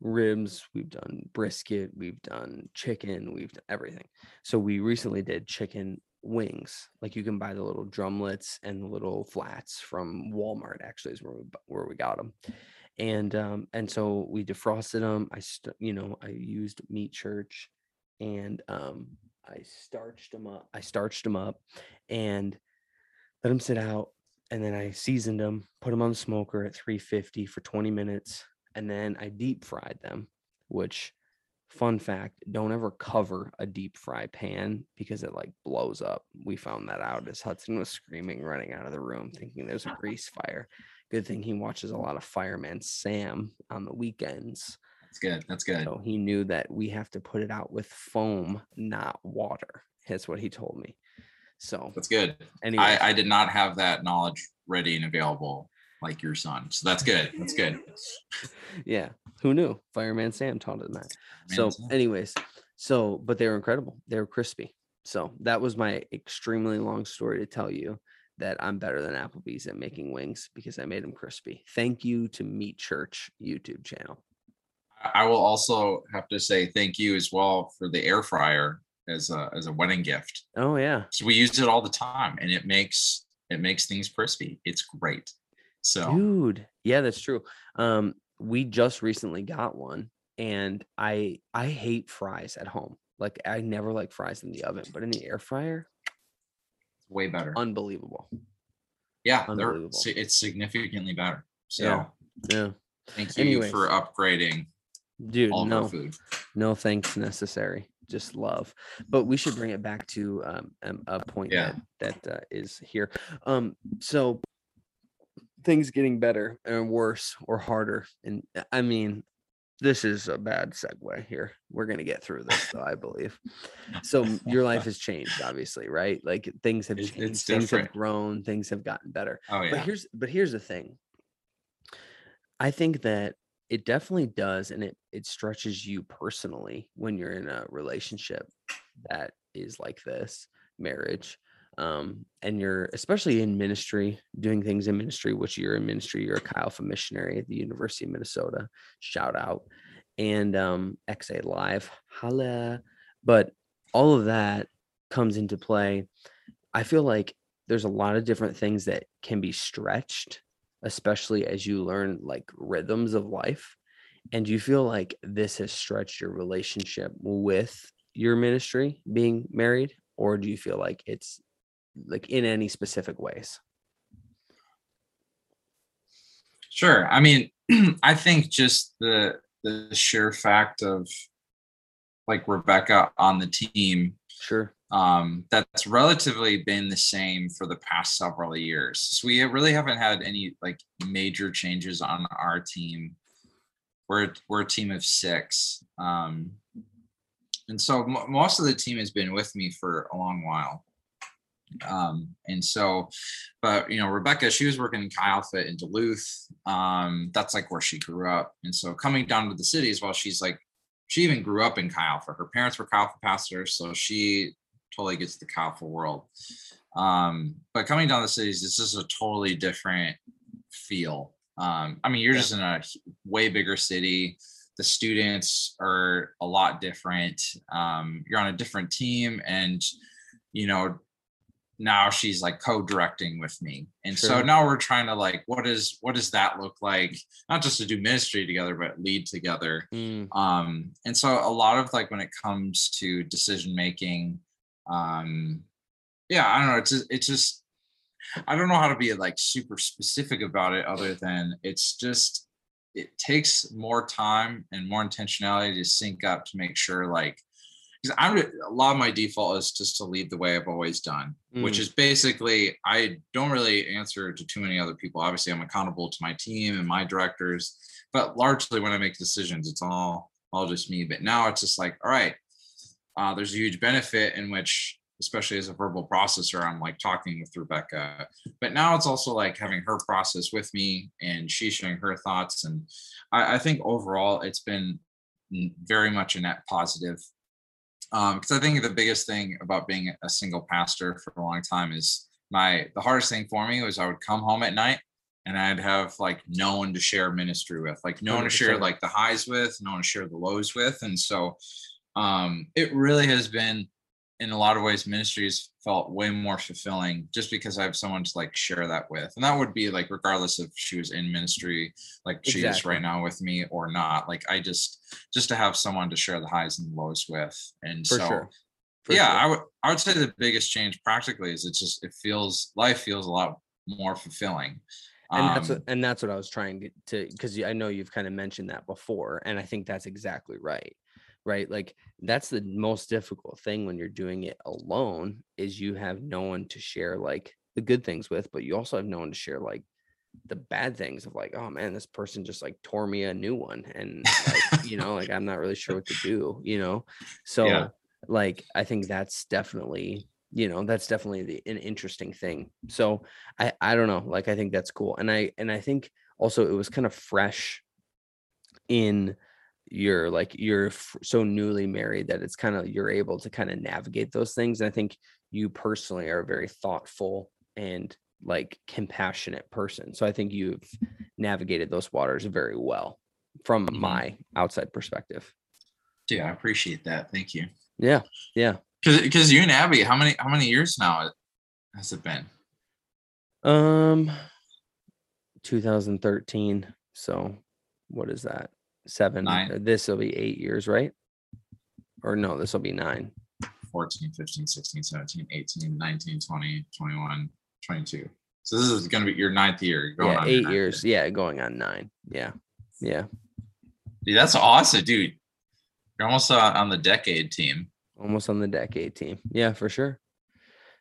[SPEAKER 1] ribs, we've done brisket, we've done chicken, we've done everything. So we recently did chicken wings. Like you can buy the little drumlets and the little flats from Walmart. Actually, is where we where we got them. And um and so we defrosted them. I st- you know I used meat church, and um I starched them up. I starched them up, and let them sit out and then I seasoned them, put them on the smoker at 350 for 20 minutes, and then I deep fried them. Which, fun fact, don't ever cover a deep fry pan because it like blows up. We found that out as Hudson was screaming, running out of the room, thinking there's a grease fire. Good thing he watches a lot of Fireman Sam on the weekends.
[SPEAKER 4] That's good. That's good.
[SPEAKER 1] So he knew that we have to put it out with foam, not water. That's what he told me. So
[SPEAKER 4] That's good.
[SPEAKER 1] anyway,
[SPEAKER 4] I, I did not have that knowledge ready and available like your son. So that's good. That's good.
[SPEAKER 1] yeah, who knew? Fireman Sam taught him that. So,
[SPEAKER 4] son.
[SPEAKER 1] anyways, so but they were incredible. They were crispy. So that was my extremely long story to tell you that I'm better than Applebee's at making wings because I made them crispy. Thank you to Meat Church YouTube channel.
[SPEAKER 4] I- I will also have to say thank you as well for the air fryer as a as a wedding gift.
[SPEAKER 1] Oh yeah,
[SPEAKER 4] So we use it all the time and it makes it makes things crispy. It's great. So
[SPEAKER 1] dude. Yeah, that's true. Um, we just recently got one, and I I hate fries at home. Like I never like fries in the oven, but in the air fryer, it's
[SPEAKER 4] way better.
[SPEAKER 1] unbelievable.
[SPEAKER 4] yeah,
[SPEAKER 1] unbelievable.
[SPEAKER 4] it's significantly better. So
[SPEAKER 1] Yeah. Yeah.
[SPEAKER 4] thank you
[SPEAKER 1] Anyways.
[SPEAKER 4] for upgrading
[SPEAKER 1] dude
[SPEAKER 4] all
[SPEAKER 1] no
[SPEAKER 4] food.
[SPEAKER 1] no thanks necessary just love but we should bring it back to um, um, a point
[SPEAKER 4] Yeah.
[SPEAKER 1] that that uh, is here um so things getting better and worse or harder and uh, i mean this is a bad segue here. We're gonna get through this though i believe. So your life has changed obviously right? Like things have
[SPEAKER 4] It's-
[SPEAKER 1] changed
[SPEAKER 4] it's
[SPEAKER 1] things have grown things have gotten better.
[SPEAKER 4] Oh yeah.
[SPEAKER 1] but here's but here's the thing. I think that it definitely does and it it stretches you personally when you're in a relationship that is like this marriage um and you're especially in ministry doing things in ministry which you're in ministry you're a Chi Alpha missionary at the university of minnesota shout out and um xa live holla. But all of that comes into play. I feel like there's a lot of different things that can be stretched especially as you learn like rhythms of life. And do you feel like this has stretched your relationship with your ministry being married? Or do you feel like it's like in any specific ways
[SPEAKER 4] Sure. I mean, I think just the the sheer fact of like Rebecca on the team,
[SPEAKER 1] sure
[SPEAKER 4] um, that's relatively been the same for the past several years. So we really haven't had any like major changes on our team. We're we're a team of six, um, and so mo most of the team has been with me for a long while. Um, and so, but you know, Rebecca, she was working in Chi Alpha in Duluth. Um, that's like where she grew up. And so coming down to the cities, well, she's like, she even grew up in Chi Alpha. Her parents were Chi Alpha pastors, so she totally gets the Chi Alpha world. Um, but coming down to the cities, this is a totally different feel. Um, I mean, you're
[SPEAKER 1] Yeah.
[SPEAKER 4] just in a way bigger city. The students are a lot different. Um, you're on a different team, and you know, now she's like co-directing with me. And so now we're trying to like what is what does that look like? Not just to do ministry together but lead together.
[SPEAKER 1] Mm,
[SPEAKER 4] um and so a lot of like when it comes to decision making um yeah i don't know it's just, it's just i don't know how to be like super specific about it other than it's just it takes more time and more intentionality to sync up to make sure like because i'm a lot of my default is just to lead the way i've always done which
[SPEAKER 1] Mm.
[SPEAKER 4] is basically I don't really answer to too many other people. Obviously, I'm accountable to my team and my directors, but largely when I make decisions, it's all all just me. But now it's just like, all right, uh, there's a huge benefit in which, especially as a verbal processor, I'm like talking with Rebecca. But now it's also like having her process with me and she sharing her thoughts. And I, I think overall, it's been very much a net positive um because i think the biggest thing about being a single pastor for a long time is my the hardest thing for me was i would come home at night and i'd have like no one to share ministry with like no one to share like the highs with no one to share the lows with and so um it really has been in a lot of ways ministries felt way more fulfilling just because i have someone to like share that with. And that would be like regardless if she was in ministry like she is right now with me or not. Like i just just to have someone to share the highs and lows with. And
[SPEAKER 1] for
[SPEAKER 4] so
[SPEAKER 1] sure.
[SPEAKER 4] Yeah
[SPEAKER 1] sure.
[SPEAKER 4] i would i would say the biggest change practically is it just it feels life feels a lot more fulfilling.
[SPEAKER 1] And that's
[SPEAKER 4] Um,
[SPEAKER 1] what, and that's what I was trying to to because I know you've kind of mentioned that before, and I think that's exactly right. Right, like that's the most difficult thing when you're doing it alone is you have no one to share like the good things with, but you also have no one to share like the bad things of like, oh man, this person just like tore me a new one, and like you know, like I'm not really sure what to do, you know. So like I think that's definitely you know that's definitely the, an interesting thing. So i i don't know like i think that's cool and i and i think also it was kind of fresh in your like you're f- so newly married that it's kind of you're able to kind of navigate those things and i think you personally are a very thoughtful and like compassionate person so i think you've navigated those waters very well from
[SPEAKER 4] Mhm.
[SPEAKER 1] my outside perspective
[SPEAKER 4] yeah i appreciate that thank you
[SPEAKER 1] yeah yeah
[SPEAKER 4] because because you and abby how many how many years now has it been
[SPEAKER 1] Um, 2013. So, what is that? Seven. This will be eight years, right? Or no, this will be nine.
[SPEAKER 4] 14 15 16 17 18 19 20 21 22 so this is going to be your ninth year going
[SPEAKER 1] yeah,
[SPEAKER 4] on
[SPEAKER 1] eight years. Yeah, going on nine. Yeah, yeah.
[SPEAKER 4] Dude, that's awesome, dude. You're almost uh, on the decade team.
[SPEAKER 1] almost on the decade team. Yeah, for sure.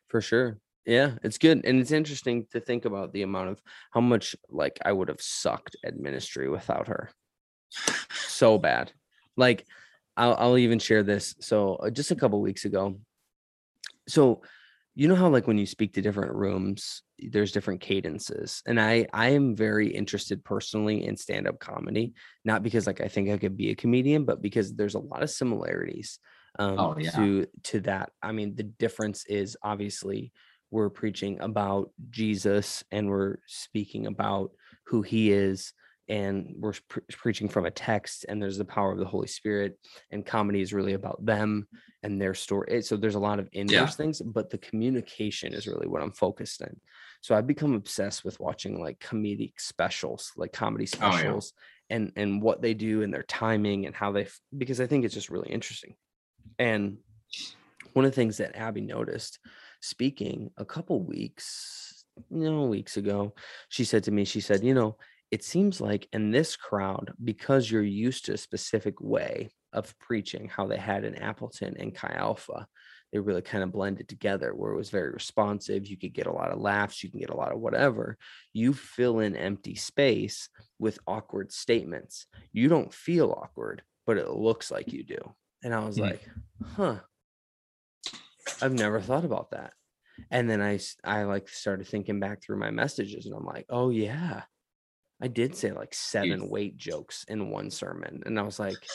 [SPEAKER 1] For sure. Yeah, it's good. And it's interesting to think about the amount of how much like I would have sucked at ministry without her. So bad. Like I'll, I'll even share this. So uh, just a couple weeks ago. So you know how like when you speak to different rooms, there's different cadences. And I I am very interested personally in stand-up comedy, not because like I think I could be a comedian, but because there's a lot of similarities um,
[SPEAKER 4] Oh, yeah.
[SPEAKER 1] to to that. I mean, the difference is obviously we're preaching about Jesus and we're speaking about who he is and we're pre- preaching from a text and there's the power of the Holy Spirit and comedy is really about them and their story. Eh, so there's a lot of inverse things, but the communication is really what I'm focused in. So I've become obsessed with watching like comedic specials, like comedy
[SPEAKER 4] Oh, yeah.
[SPEAKER 1] specials and and what they do and their timing and how they because I think it's just really interesting. And one of the things that Abby noticed speaking a couple weeks, you know, weeks ago, she said to me, she said, you know, it seems like in this crowd, because you're used to a specific way of preaching, how they had in Appleton and Chi Alpha, they really kind of blended together where it was very responsive. You could get a lot of laughs, you can get a lot of whatever. You fill in empty space with awkward statements. You don't feel awkward, but it looks like you do. And I was
[SPEAKER 4] Hmm.
[SPEAKER 1] like, huh, I've never thought about that. And then I, I like started thinking back through my messages and I'm like, oh yeah, I did say like seven weight jokes in one sermon. And I was like,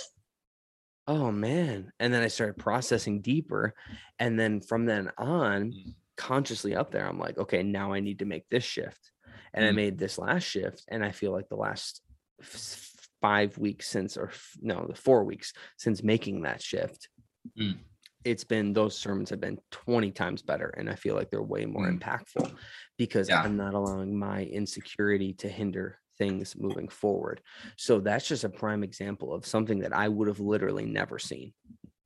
[SPEAKER 1] oh man. And then I started processing deeper. And then from then on,
[SPEAKER 4] Mm.
[SPEAKER 1] consciously up there, I'm like, okay, now I need to make this shift. And I
[SPEAKER 4] Mm.
[SPEAKER 1] made this last shift. And I feel like the last five weeks since, or no, the four weeks since making that shift,
[SPEAKER 4] Mm.
[SPEAKER 1] it's been those sermons have been 20 times better. And I feel like they're way more
[SPEAKER 4] Mm.
[SPEAKER 1] impactful because
[SPEAKER 4] Yeah.
[SPEAKER 1] I'm not allowing my insecurity to hinder things moving forward. So that's just a prime example of something that I would have literally never seen.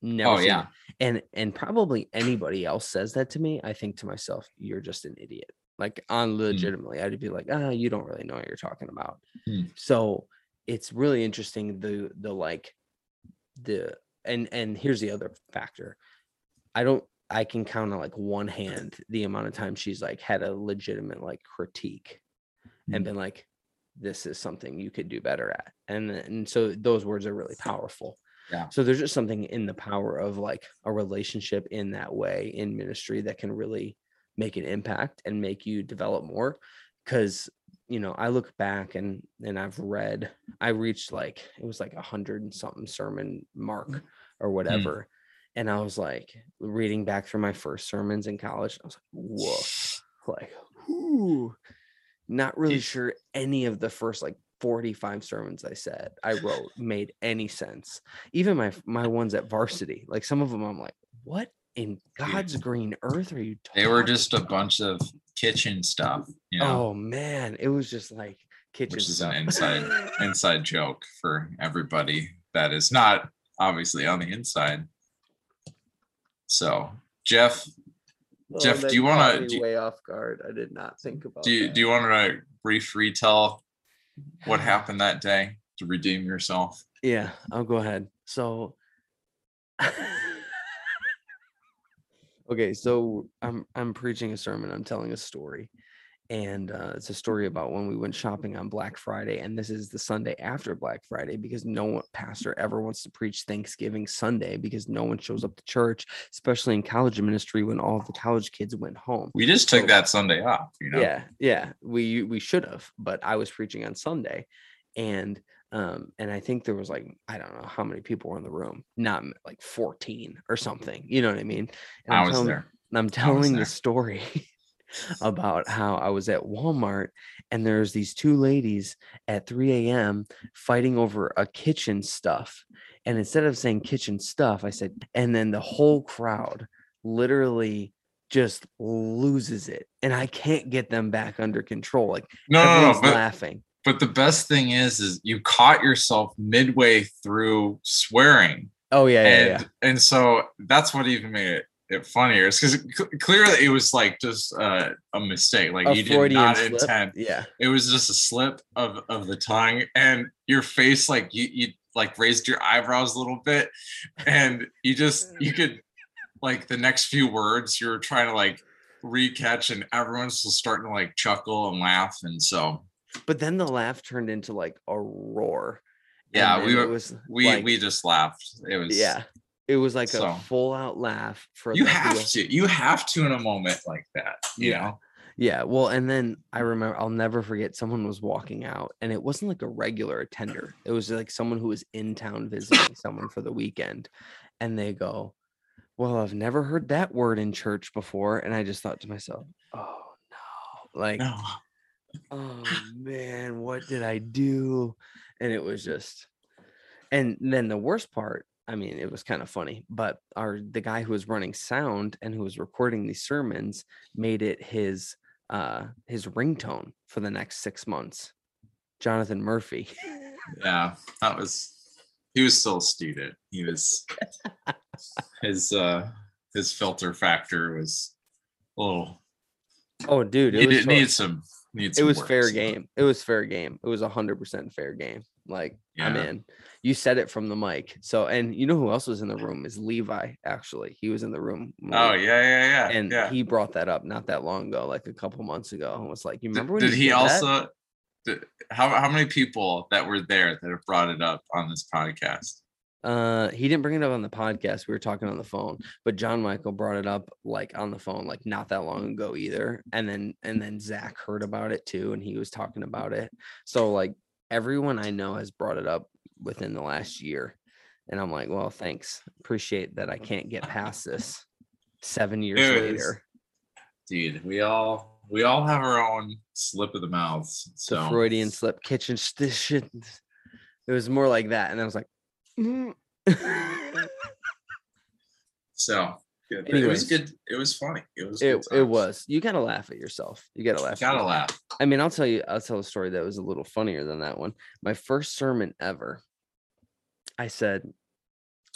[SPEAKER 1] Never
[SPEAKER 4] Oh,
[SPEAKER 1] seen
[SPEAKER 4] yeah.
[SPEAKER 1] it. And and probably anybody else says that to me, I think to myself, you're just an idiot. Like on legitimately, I'd be like, ah, you don't really know what you're talking about.
[SPEAKER 4] Hmm.
[SPEAKER 1] So it's really interesting the the like the and and here's the other factor. I don't I can count on like one hand the amount of time she's like had a legitimate like critique and
[SPEAKER 4] Mm.
[SPEAKER 1] been like, this is something you could do better at. And and so those words are really powerful.
[SPEAKER 4] Yeah.
[SPEAKER 1] So there's just something in the power of like a relationship in that way in ministry that can really make an impact and make you develop more. Cause you know, I look back and and I've read, I reached like it was like a hundred and something sermon mark mm. or mm. whatever. And I was like reading back through my first sermons in college. I was like, whoa, Like, ooh, not really sure any of the first like 45 sermons I said I wrote made any sense. Even my my ones at varsity, like some of them I'm like, what in God's green earth are you talking
[SPEAKER 4] They were just a bunch of kitchen stuff, you know,
[SPEAKER 1] Oh man, it was just like kitchen
[SPEAKER 4] which is
[SPEAKER 1] stuff.
[SPEAKER 4] an inside inside joke for everybody that is not obviously on the inside. So, Jeff, Jeff, do you wanna-
[SPEAKER 1] caught me
[SPEAKER 4] do you-
[SPEAKER 1] way off guard? I did not think about
[SPEAKER 4] do you
[SPEAKER 1] that.
[SPEAKER 4] do you want to brief retell what happened that day to redeem yourself?
[SPEAKER 1] Yeah, I'll go ahead. So Okay, so I'm I'm preaching a sermon, I'm telling a story. And uh, it's a story about when we went shopping on Black Friday, and this is the Sunday after Black Friday because no one pastor ever wants to preach Thanksgiving Sunday because no one shows up to church, especially in college ministry when all the college kids went home.
[SPEAKER 4] We just took
[SPEAKER 1] So-
[SPEAKER 4] that Sunday off, you know.
[SPEAKER 1] Yeah, yeah. We we should have, but I was preaching on Sunday, and um, and I think there was like I don't know how many people were in the room, not like fourteen or something. You know what I mean? And
[SPEAKER 4] I was
[SPEAKER 1] telling-
[SPEAKER 4] there.
[SPEAKER 1] I'm telling the story about how I was at Walmart and there's these two ladies at 3 a.m. fighting over a kitchen stuff. And instead of saying kitchen stuff, I said, and then the whole crowd literally just loses it. And I can't get them back under control. Like
[SPEAKER 4] No, no, no. But,
[SPEAKER 1] laughing.
[SPEAKER 4] but the best thing is, is you caught yourself midway through swearing.
[SPEAKER 1] Oh, yeah, yeah, yeah.
[SPEAKER 4] and so that's what even made it, it funnier. It's because clearly it was like just uh, a mistake. Like
[SPEAKER 1] A
[SPEAKER 4] you did not
[SPEAKER 1] slip.
[SPEAKER 4] intend.
[SPEAKER 1] Yeah.
[SPEAKER 4] It was just a slip of of the tongue, and your face like you you like raised your eyebrows a little bit, and you just you could like the next few words you're trying to like recatch, and everyone's still starting to like chuckle and laugh, and so
[SPEAKER 1] But then the laugh turned into like a roar.
[SPEAKER 4] yeah,
[SPEAKER 1] then
[SPEAKER 4] we
[SPEAKER 1] it
[SPEAKER 4] were
[SPEAKER 1] was
[SPEAKER 4] we
[SPEAKER 1] like-
[SPEAKER 4] we just laughed. It was
[SPEAKER 1] yeah. It was like
[SPEAKER 4] So-
[SPEAKER 1] a full out laugh for
[SPEAKER 4] You have to you have to in a moment like that. You
[SPEAKER 1] Yeah.
[SPEAKER 4] know,
[SPEAKER 1] Yeah, well, and then I remember I'll never forget someone was walking out and it wasn't like a regular attender. It was like someone who was in town visiting someone for the weekend. And they go, Well, I've never heard that word in church before. And I just thought to myself, Oh no, like,
[SPEAKER 4] no.
[SPEAKER 1] oh man, what did I do? And it was just, and then the worst part, I mean, it was kind of funny, but our the guy who was running sound and who was recording these sermons made it his uh his ringtone for the next six months. Jonathan Murphy.
[SPEAKER 4] Yeah, that was he was still a student. He was his uh his filter factor was oh
[SPEAKER 1] Oh, dude,
[SPEAKER 4] he
[SPEAKER 1] it was
[SPEAKER 4] did
[SPEAKER 1] so-
[SPEAKER 4] need some need
[SPEAKER 1] it
[SPEAKER 4] some
[SPEAKER 1] was
[SPEAKER 4] work,
[SPEAKER 1] fair
[SPEAKER 4] so-
[SPEAKER 1] game. It was fair game. It was a hundred percent fair game. Like I'm in. You said it from the mic. So and you know who else was in the room is Levi. Actually, he was in the room.
[SPEAKER 4] Oh yeah, yeah, yeah.
[SPEAKER 1] and
[SPEAKER 4] yeah.
[SPEAKER 1] he brought that up not that long ago, like a couple months ago, and was like, "You remember when
[SPEAKER 4] did
[SPEAKER 1] you
[SPEAKER 4] he also did, how how many people that were there that have brought it up on this podcast?
[SPEAKER 1] Uh, he didn't bring it up on the podcast. We were talking on the phone, but John Michael brought it up like on the phone, like not that long ago either. And then and then Zach heard about it too, and he was talking about it. So like everyone I know has brought it up within the last year, and I'm like, well, thanks, appreciate that. I can't get past this seven years
[SPEAKER 4] was-
[SPEAKER 1] later.
[SPEAKER 4] Dude, we all we all have our own slip of the mouths.
[SPEAKER 1] The
[SPEAKER 4] So
[SPEAKER 1] Freudian slip, kitchen this shit. It was more like that, and I was like. "Mm."
[SPEAKER 4] so yeah, it was good. It was funny. It was
[SPEAKER 1] it,
[SPEAKER 4] good
[SPEAKER 1] it was you gotta laugh at yourself you gotta laugh at
[SPEAKER 4] gotta
[SPEAKER 1] yourself.
[SPEAKER 4] laugh.
[SPEAKER 1] i mean i'll tell you i'll tell a story that was a little funnier than that one my first sermon ever i said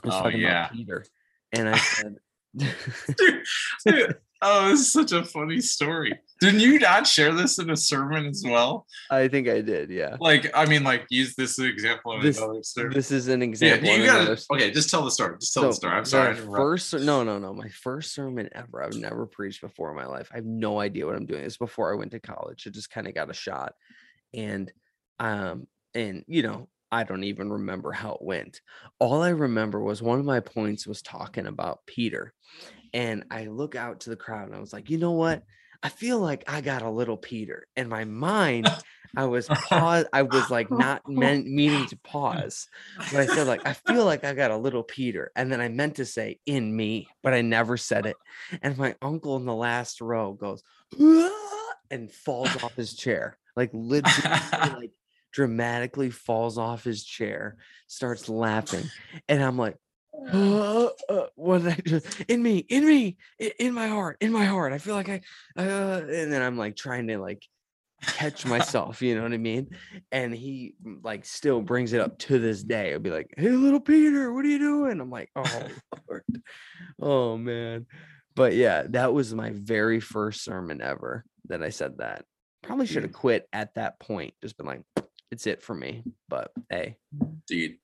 [SPEAKER 1] i was
[SPEAKER 4] Oh,
[SPEAKER 1] talking
[SPEAKER 4] yeah.
[SPEAKER 1] about peter and i said
[SPEAKER 4] Dude, oh, this is such a funny story. Didn't you not share this in a sermon as well?
[SPEAKER 1] i think i did yeah
[SPEAKER 4] Like, I mean, like use this as an example in
[SPEAKER 1] This-
[SPEAKER 4] another sermon.
[SPEAKER 1] this is an example.
[SPEAKER 4] Yeah,
[SPEAKER 1] you
[SPEAKER 4] gotta. Okay, just tell the story. Just tell the story. I'm sorry.
[SPEAKER 1] First, no, no, no. My first sermon ever. I've never preached before in my life. I have no idea what I'm doing. It's before I went to college. It just kind of got a shot, and um, and you know, I don't even remember how it went. All I remember was one of my points was talking about Peter, and I look out to the crowd and I was like, you know what? I feel like I got a little Peter. In my mind, I was pause. I was like not meant meaning to pause. But I said like I feel like I got a little Peter, and then I meant to say in me, but I never said it. And my uncle in the last row goes and falls off his chair, like literally, like dramatically falls off his chair, starts laughing, and I'm like. "Uh, uh, what did I do? In me, in me, i- in my heart, in my heart. I feel like I, uh, and then I'm like trying to like catch myself, you know what I mean? And he like still brings it up to this day. It'll be like, "Hey, little Peter, what are you doing?" I'm like, "Oh Lord, oh man." But yeah, that was my very first sermon ever that I said that. Probably should have quit at that point. Just been like, "It's it for me." But hey,
[SPEAKER 4] dude.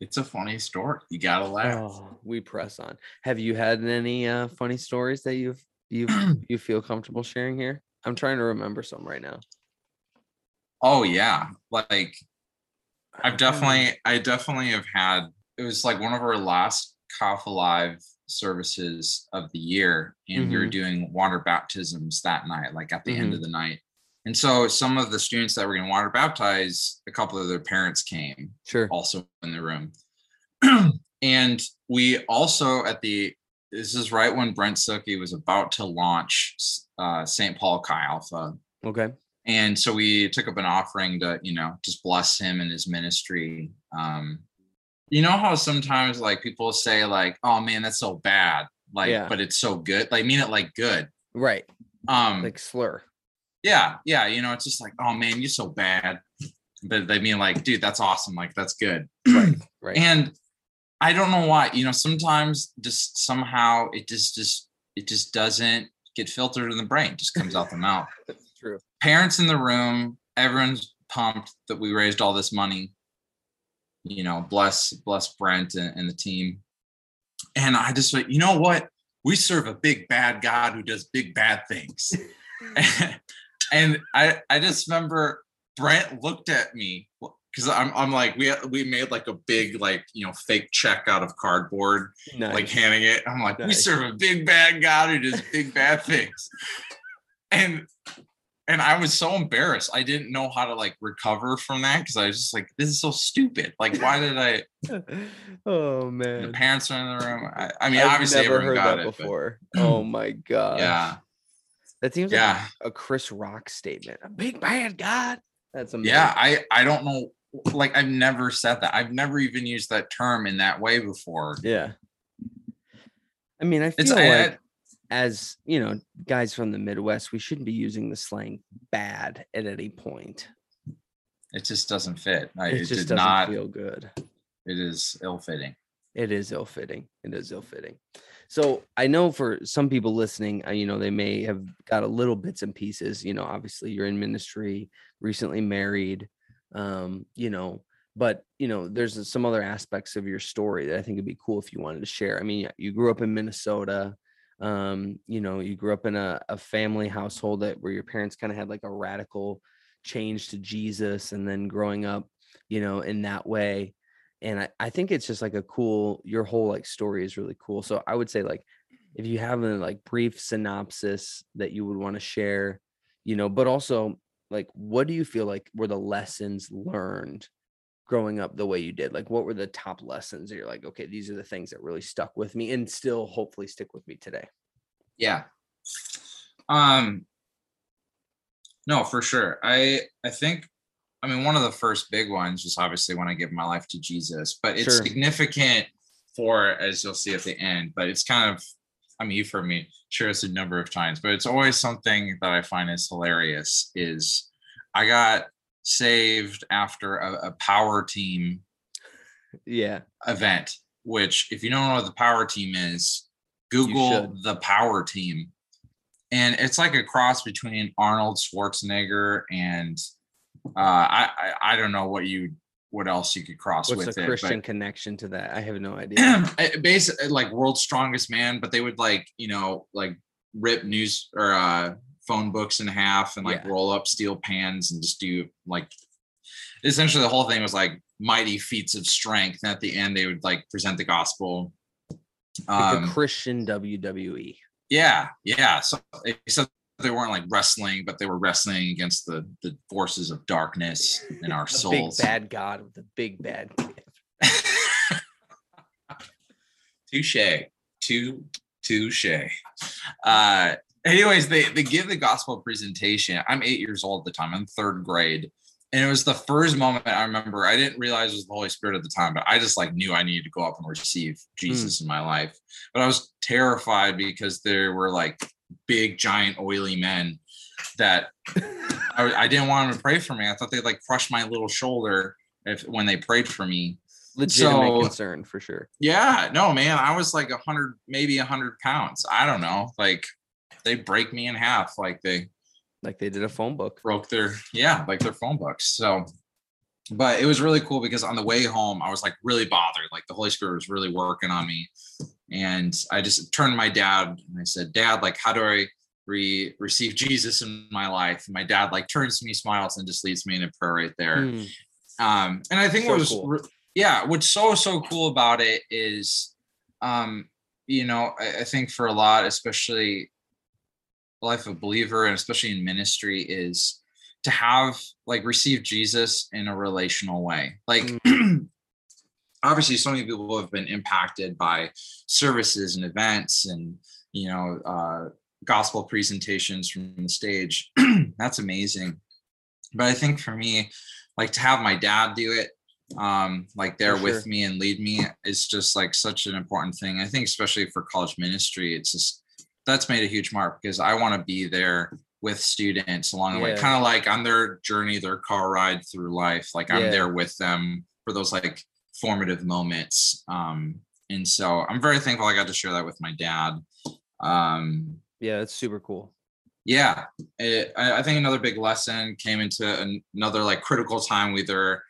[SPEAKER 4] It's a funny story. You gotta laugh.
[SPEAKER 1] oh, we press on. Have you had any uh, funny stories that you've you you feel comfortable sharing here? I'm trying to remember some right now.
[SPEAKER 4] Oh yeah, like I've definitely, I definitely have had. It was like one of our last Chi Alpha services of the year, and we were
[SPEAKER 1] Mhm.
[SPEAKER 4] doing water baptisms that night, like at the end
[SPEAKER 1] Mm-hmm.
[SPEAKER 4] of the night. And so some of the students that were getting water baptized, a couple of their parents came
[SPEAKER 1] sure.
[SPEAKER 4] also in the room. and we also at the this is right when Brent Suki was about to launch uh, St. Paul Chi Alpha
[SPEAKER 1] Okay.
[SPEAKER 4] and so we took up an offering to you know just bless him and his ministry um you know how sometimes like people say like oh man that's so bad like
[SPEAKER 1] Yeah.
[SPEAKER 4] but it's so good like mean it like good
[SPEAKER 1] Right.
[SPEAKER 4] um
[SPEAKER 1] Like slur.
[SPEAKER 4] Yeah yeah you know it's just like oh man you're so bad but they mean like dude that's awesome like that's good
[SPEAKER 1] Right.
[SPEAKER 4] and i don't know why you know sometimes just somehow it just just it just doesn't get filtered in the brain it just comes out the mouth
[SPEAKER 1] True.
[SPEAKER 4] parents in the room everyone's pumped that we raised all this money you know, bless bless Brent and, and the team. And I just like, you know what? We serve a big bad God who does big bad things. Mm. And I I just remember Brent looked at me because I'm I'm like we we made like a big like you know fake check out of cardboard
[SPEAKER 1] Nice.
[SPEAKER 4] like handing it. I'm like, we serve a big bad God who does big bad things. And and I was so embarrassed. I didn't know how to like recover from that because I was just like, this is so stupid. Like, why did I?
[SPEAKER 1] oh man, The
[SPEAKER 4] parents are in the room. I, I mean,
[SPEAKER 1] I've
[SPEAKER 4] obviously
[SPEAKER 1] never heard
[SPEAKER 4] got
[SPEAKER 1] that
[SPEAKER 4] it. but
[SPEAKER 1] before. oh my god.
[SPEAKER 4] yeah,
[SPEAKER 1] That seems like
[SPEAKER 4] yeah,
[SPEAKER 1] a Chris Rock statement. A big bad God. That's amazing.
[SPEAKER 4] yeah. I I don't know. Like, I've never said that. I've never even used that term in that way before.
[SPEAKER 1] Yeah. I mean, I feel
[SPEAKER 4] It's I-
[SPEAKER 1] like as you know, guys from the Midwest, we shouldn't be using the slang bad at any point.
[SPEAKER 4] it just doesn't fit. I,
[SPEAKER 1] It
[SPEAKER 4] it,
[SPEAKER 1] just
[SPEAKER 4] did
[SPEAKER 1] doesn't
[SPEAKER 4] not.
[SPEAKER 1] feel good.
[SPEAKER 4] It is ill-fitting.
[SPEAKER 1] It is ill fitting. It is ill fitting. So I know for some people listening, uh, you know, they may have got a little bits and pieces. You know, obviously you're in ministry, recently married, um, you know, but you know, there's some other aspects of your story that I think would be cool if you wanted to share. I mean, you grew up in Minnesota. Um, you know, you grew up in a, a family household that where your parents kind of had like a radical change to Jesus, and then growing up, you know, in that way and I, I think it's just like a cool your whole like story is really cool so i would say like if you have a like brief synopsis that you would want to share you know but also like what do you feel like were the lessons learned growing up the way you did like what were the top lessons that you're like okay these are the things that really stuck with me and still hopefully stick with me today
[SPEAKER 4] Yeah. Um no, for sure. I I think I mean one of the first big ones was obviously when I gave my life to Jesus, but it's
[SPEAKER 1] Sure.
[SPEAKER 4] significant for as you'll see at the end, but it's kind of I mean you've heard me share this a number of times, but it's always something that I find is hilarious is I got saved after a, a power team
[SPEAKER 1] yeah
[SPEAKER 4] event, which if you don't know what the power team is, Google the power team. And it's like a cross between Arnold Schwarzenegger and uh I I, I don't know what you what else you could cross
[SPEAKER 1] what's
[SPEAKER 4] with
[SPEAKER 1] the
[SPEAKER 4] it.
[SPEAKER 1] christian connection to that i have no idea
[SPEAKER 4] but basically like world's strongest man, but they would like, you know, like rip news or uh phone books in half and like
[SPEAKER 1] Yeah.
[SPEAKER 4] roll up steel pans and just do like essentially the whole thing was like mighty feats of strength. And at the end they would like present the gospel.
[SPEAKER 1] like
[SPEAKER 4] Um,
[SPEAKER 1] the christian wwe
[SPEAKER 4] yeah, yeah. So except they weren't like wrestling, but they were wrestling against the the forces of darkness in our
[SPEAKER 1] the
[SPEAKER 4] souls.
[SPEAKER 1] big bad god with the big bad
[SPEAKER 4] touche, too touche. Uh, anyways, they they give the gospel presentation. I'm eight years old at the time. I'm third grade, and it was the first moment I remember. I didn't realize it was the Holy Spirit at the time, but I just like knew I needed to go up and receive Jesus in my life. But I was terrified because there were like big, giant, oily men that I, I didn't want them to pray for me. I thought they'd like crush my little shoulder if when they prayed for me.
[SPEAKER 1] legitimate
[SPEAKER 4] So-
[SPEAKER 1] concern for sure
[SPEAKER 4] Yeah, no, man, I was like a hundred, maybe a hundred pounds. I don't know. Like they break me in half, like they
[SPEAKER 1] like they did a phone book
[SPEAKER 4] broke their, yeah, like their phone books. So, but it was really cool because on the way home, I was like really bothered. Like the Holy Spirit was really working on me, and I just turned to my dad and I said, "Dad, like, how do I re- receive Jesus in my life?" And my dad like turns to me, smiles, and just leads me in a prayer right there.
[SPEAKER 1] Hmm.
[SPEAKER 4] Um, and I think
[SPEAKER 1] So
[SPEAKER 4] what was,
[SPEAKER 1] cool.
[SPEAKER 4] re- yeah, what's so so cool about it is, um, you know, I, I think for a lot, especially the life of believer, and especially in ministry, is to have like receive Jesus in a relational way. Like, obviously, so many people have been impacted by services and events, and you know, uh, gospel presentations from the stage. That's amazing. But I think for me, like to have my dad do it um like there
[SPEAKER 1] For
[SPEAKER 4] with me and lead me is just like such an important thing i think especially for college ministry it's just that's made a huge mark because i want to be there with students along the way kind of like on their journey their car ride through life like i'm
[SPEAKER 1] Yeah.
[SPEAKER 4] there with them for those like formative moments um and so i'm very thankful i got to share that with my dad um
[SPEAKER 1] yeah it's super cool
[SPEAKER 4] yeah it, I, I think another big lesson came into an, another like critical time whether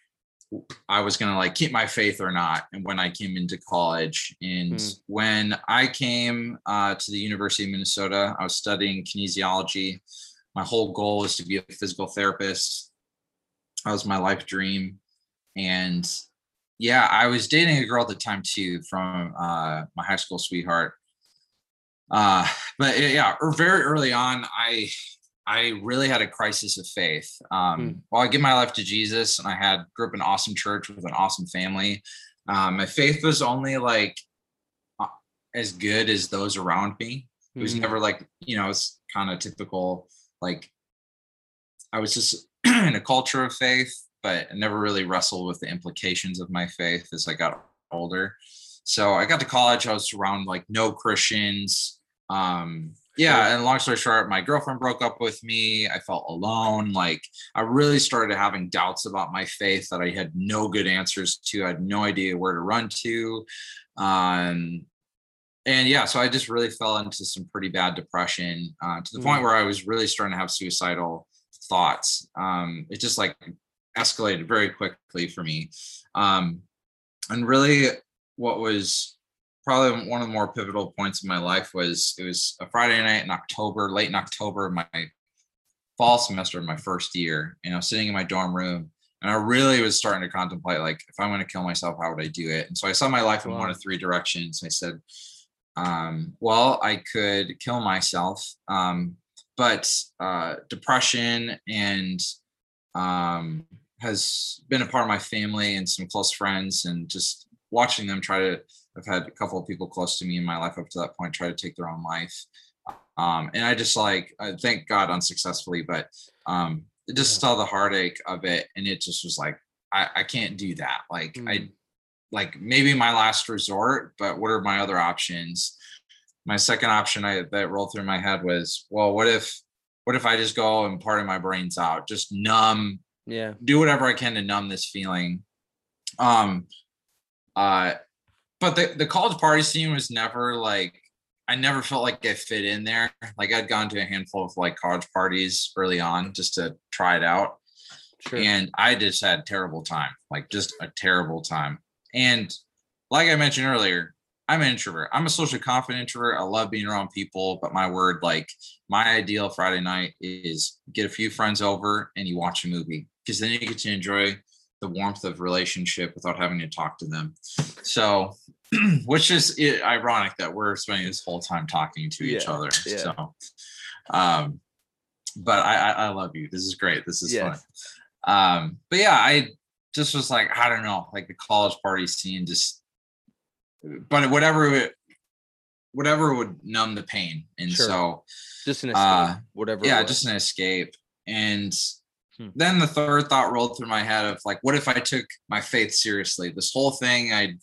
[SPEAKER 4] I was gonna like keep my faith or not, and when I came into college. And
[SPEAKER 1] Hmm.
[SPEAKER 4] when I came uh, to the University of Minnesota, I was studying kinesiology. My whole goal was to be a physical therapist. That was my life dream. And yeah, I was dating a girl at the time too from uh, my high school sweetheart. Uh, but yeah, or very early on, I I really had a crisis of faith. Um,
[SPEAKER 1] Hmm.
[SPEAKER 4] Well, I gave my life to Jesus, and I had grew up in an awesome church with an awesome family. Um, my faith was only like uh, as good as those around me. It was
[SPEAKER 1] Mm.
[SPEAKER 4] never like you know, it's kind of typical. Like I was just in a culture of faith, but I never really wrestled with the implications of my faith as I got older. So I got to college, I was around like no Christians. Um, yeah, and long story short, my girlfriend broke up with me. I felt alone. Like I really started having doubts about my faith that I had no good answers to. I had no idea where to run to. Um, and yeah, so I just really fell into some pretty bad depression uh, to the point
[SPEAKER 1] Mm.
[SPEAKER 4] where I was really starting to have suicidal thoughts. Um, it just like escalated very quickly for me. Um, and really, what was probably one of the more pivotal points in my life was it was a Friday night in October, late in October, my fall semester of my first year. And I was sitting in my dorm room and I really was starting to contemplate like, if I'm going to kill myself, how would I do it? And so I saw my life in one of three directions. I said, um, well, I could kill myself. Um, but uh, depression and um, has been a part of my family and some close friends, and just watching them try to. I've had a couple of people close to me in my life up to that point try to take their own life, um, and I just like I thank God unsuccessfully, but um, I just saw the heartache of it, and it just was like I, I can't do that. Like I
[SPEAKER 1] Mm.
[SPEAKER 4] like maybe my last resort, but what are my other options? My second option I that rolled through my head was, well, what if what if I just go and part of my brains out, just numb,
[SPEAKER 1] Yeah.
[SPEAKER 4] do whatever I can to numb this feeling. Um uh but the, the college party scene was never like I never felt like I fit in there. Like I'd gone to a handful of like college parties early on just to try it out
[SPEAKER 1] Sure.
[SPEAKER 4] and I just had terrible time, like just a terrible time. And like I mentioned earlier, I'm an introvert. I'm a socially confident introvert. I love being around people, but my word, like my ideal Friday night is get a few friends over and you watch a movie because then you get to enjoy the warmth of relationship without having to talk to them. So, which is ironic that we're spending this whole time talking to each
[SPEAKER 1] Yeah,
[SPEAKER 4] other.
[SPEAKER 1] yeah.
[SPEAKER 4] So, um, but I, I, love you. This is great. This is fun um but yeah i just was like i don't know like the college party scene just but whatever it- whatever would numb the pain and
[SPEAKER 1] Sure.
[SPEAKER 4] so
[SPEAKER 1] Just an escape.
[SPEAKER 4] uh,
[SPEAKER 1] whatever.
[SPEAKER 4] yeah just an escape and
[SPEAKER 1] Hmm.
[SPEAKER 4] then the third thought rolled through my head of like what if i took my faith seriously? This whole thing i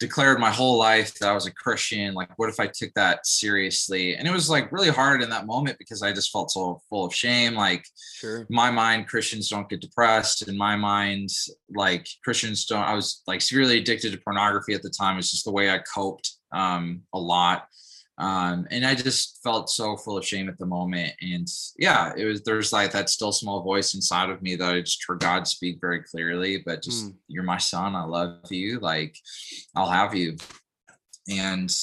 [SPEAKER 4] declared my whole life that i was a christian like what if i took that seriously? And it was like really hard in that moment because i just felt so full of shame like
[SPEAKER 1] Sure.
[SPEAKER 4] my mind christians don't get depressed. In my mind like christians don't i was like severely addicted to pornography at the time. It's just the way i coped um a lot um and i just felt so full of shame at the moment and yeah it was there's like that still small voice inside of me that i just heard god speak very clearly but just
[SPEAKER 1] Mm.
[SPEAKER 4] you're my son i love you like i'll have you and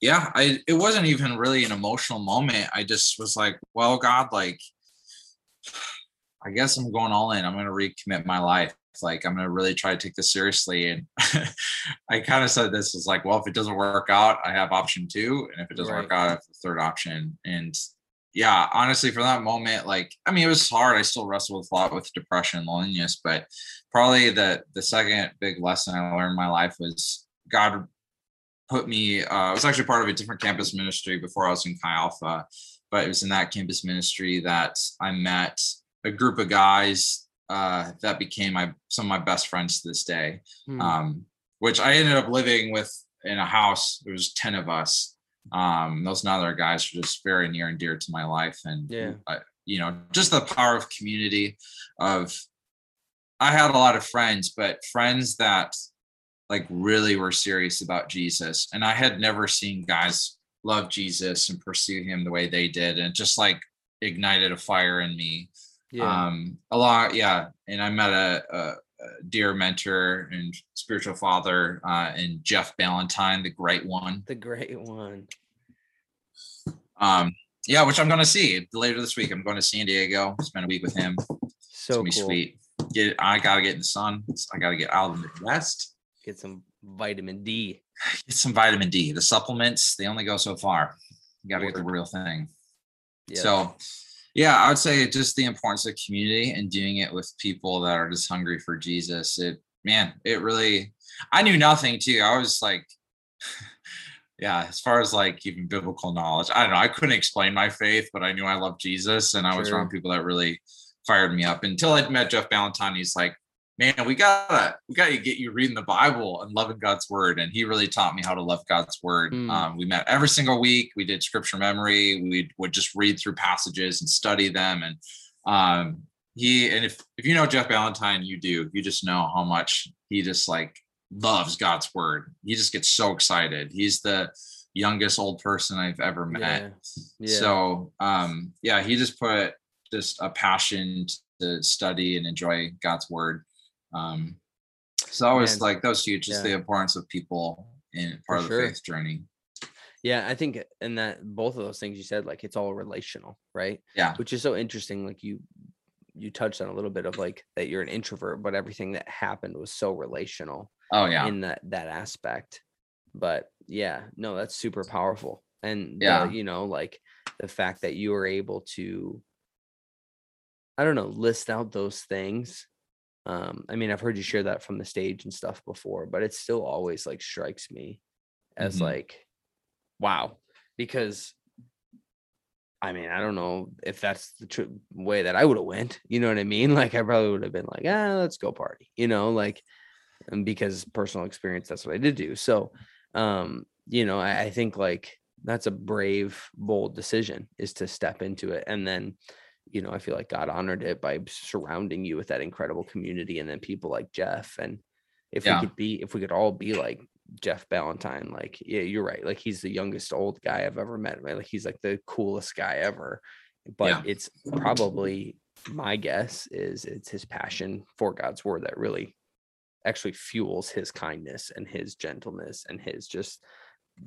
[SPEAKER 4] yeah i it wasn't even really an emotional moment i just was like well god like I guess I'm going all in. I'm going to recommit my life. Like I'm going to really try to take this seriously. And I kind of said this was like, well, if it doesn't work out, I have option two, and if it doesn't work out, I have the third option. And yeah, honestly, for that moment, like I mean, it was hard. I still wrestle with a lot with depression and loneliness, but probably the the second big lesson I learned in my life was God put me. Uh, I was actually part of a different campus ministry before I was in Chi Alpha, but it was in that campus ministry that I met a group of guys uh, that became my some of my best friends to this day.
[SPEAKER 1] Hmm.
[SPEAKER 4] Um, which I ended up living with in a house. There was ten of us. Um, those other guys are just very near and dear to my life, and
[SPEAKER 1] Yeah.
[SPEAKER 4] I, you know, just the power of community. Of I had a lot of friends, but friends that like really were serious about Jesus, and I had never seen guys love Jesus and pursue Him the way they did, and just like ignited a fire in me
[SPEAKER 1] yeah.
[SPEAKER 4] um a lot yeah and i met a, a dear mentor and spiritual father, uh, and Jeff Ballantyne, the great one.
[SPEAKER 1] The great one.
[SPEAKER 4] Um, yeah, which I'm going to see later this week. I'm going to San Diego, spend a week with him. It's
[SPEAKER 1] So
[SPEAKER 4] be
[SPEAKER 1] cool.
[SPEAKER 4] sweet. Get I gotta get in the sun. I gotta get out of the Midwest.
[SPEAKER 1] Get some vitamin D.
[SPEAKER 4] Get some vitamin D. The supplements they only go so far. You gotta get the real thing.
[SPEAKER 1] Yeah.
[SPEAKER 4] So, yeah, I would say just the importance of community and doing it with people that are just hungry for Jesus. It man, it really. I knew nothing too. I was like, yeah, as far as like even biblical knowledge, I don't know. I couldn't explain my faith, but I knew I loved Jesus, and I was around people that really fired me up. Until I met Jeff Ballantyne, he's like, man, we gotta we gotta get you reading the Bible and loving God's word. And he really taught me how to love God's word.
[SPEAKER 1] Mm.
[SPEAKER 4] Um, we met every single week. We did scripture memory. We would just read through passages and study them. And um, he and if if you know Jeff Ballantyne, you do. You just know how much he just like loves God's word. He just gets so excited. He's the youngest old person I've ever met.
[SPEAKER 1] Yeah. Yeah.
[SPEAKER 4] So um yeah, he just put just a passion to study and enjoy God's word. Um so I was
[SPEAKER 1] Man,
[SPEAKER 4] like that was huge, just
[SPEAKER 1] yeah.
[SPEAKER 4] the importance of people in part
[SPEAKER 1] For
[SPEAKER 4] of the
[SPEAKER 1] sure.
[SPEAKER 4] faith journey.
[SPEAKER 1] Yeah, I think in that both of those things you said, like it's all relational, right?
[SPEAKER 4] Yeah.
[SPEAKER 1] Which is so interesting. Like you you touched on a little bit of like that you're an introvert, but everything that happened was so relational
[SPEAKER 4] Oh yeah.
[SPEAKER 1] in that that aspect. But yeah, no, that's super powerful. And the,
[SPEAKER 4] Yeah.
[SPEAKER 1] you know, like the fact that you were able to I don't know, list out those things. Um, I mean, I've heard you share that from the stage and stuff before, but it still always like strikes me as
[SPEAKER 4] Mhm.
[SPEAKER 1] like, wow, because I mean, I don't know if that's the tr- way that I would have went. You know what I mean? Like, I probably would have been like, ah, let's go party. You know, like, and because personal experience, that's what I did do. So, um, you know, I, I think like that's a brave, bold decision is to step into it, and then, you know, I feel like God honored it by surrounding you with that incredible community, and then people like Jeff. And if
[SPEAKER 4] Yeah.
[SPEAKER 1] we could be, if we could all be like Jeff Ballantyne, like, yeah, you're right. Like, he's the youngest old guy I've ever met. Right? Like, he's like the coolest guy ever. But
[SPEAKER 4] Yeah.
[SPEAKER 1] it's probably my guess is it's his passion for God's word that really actually fuels his kindness and his gentleness and his just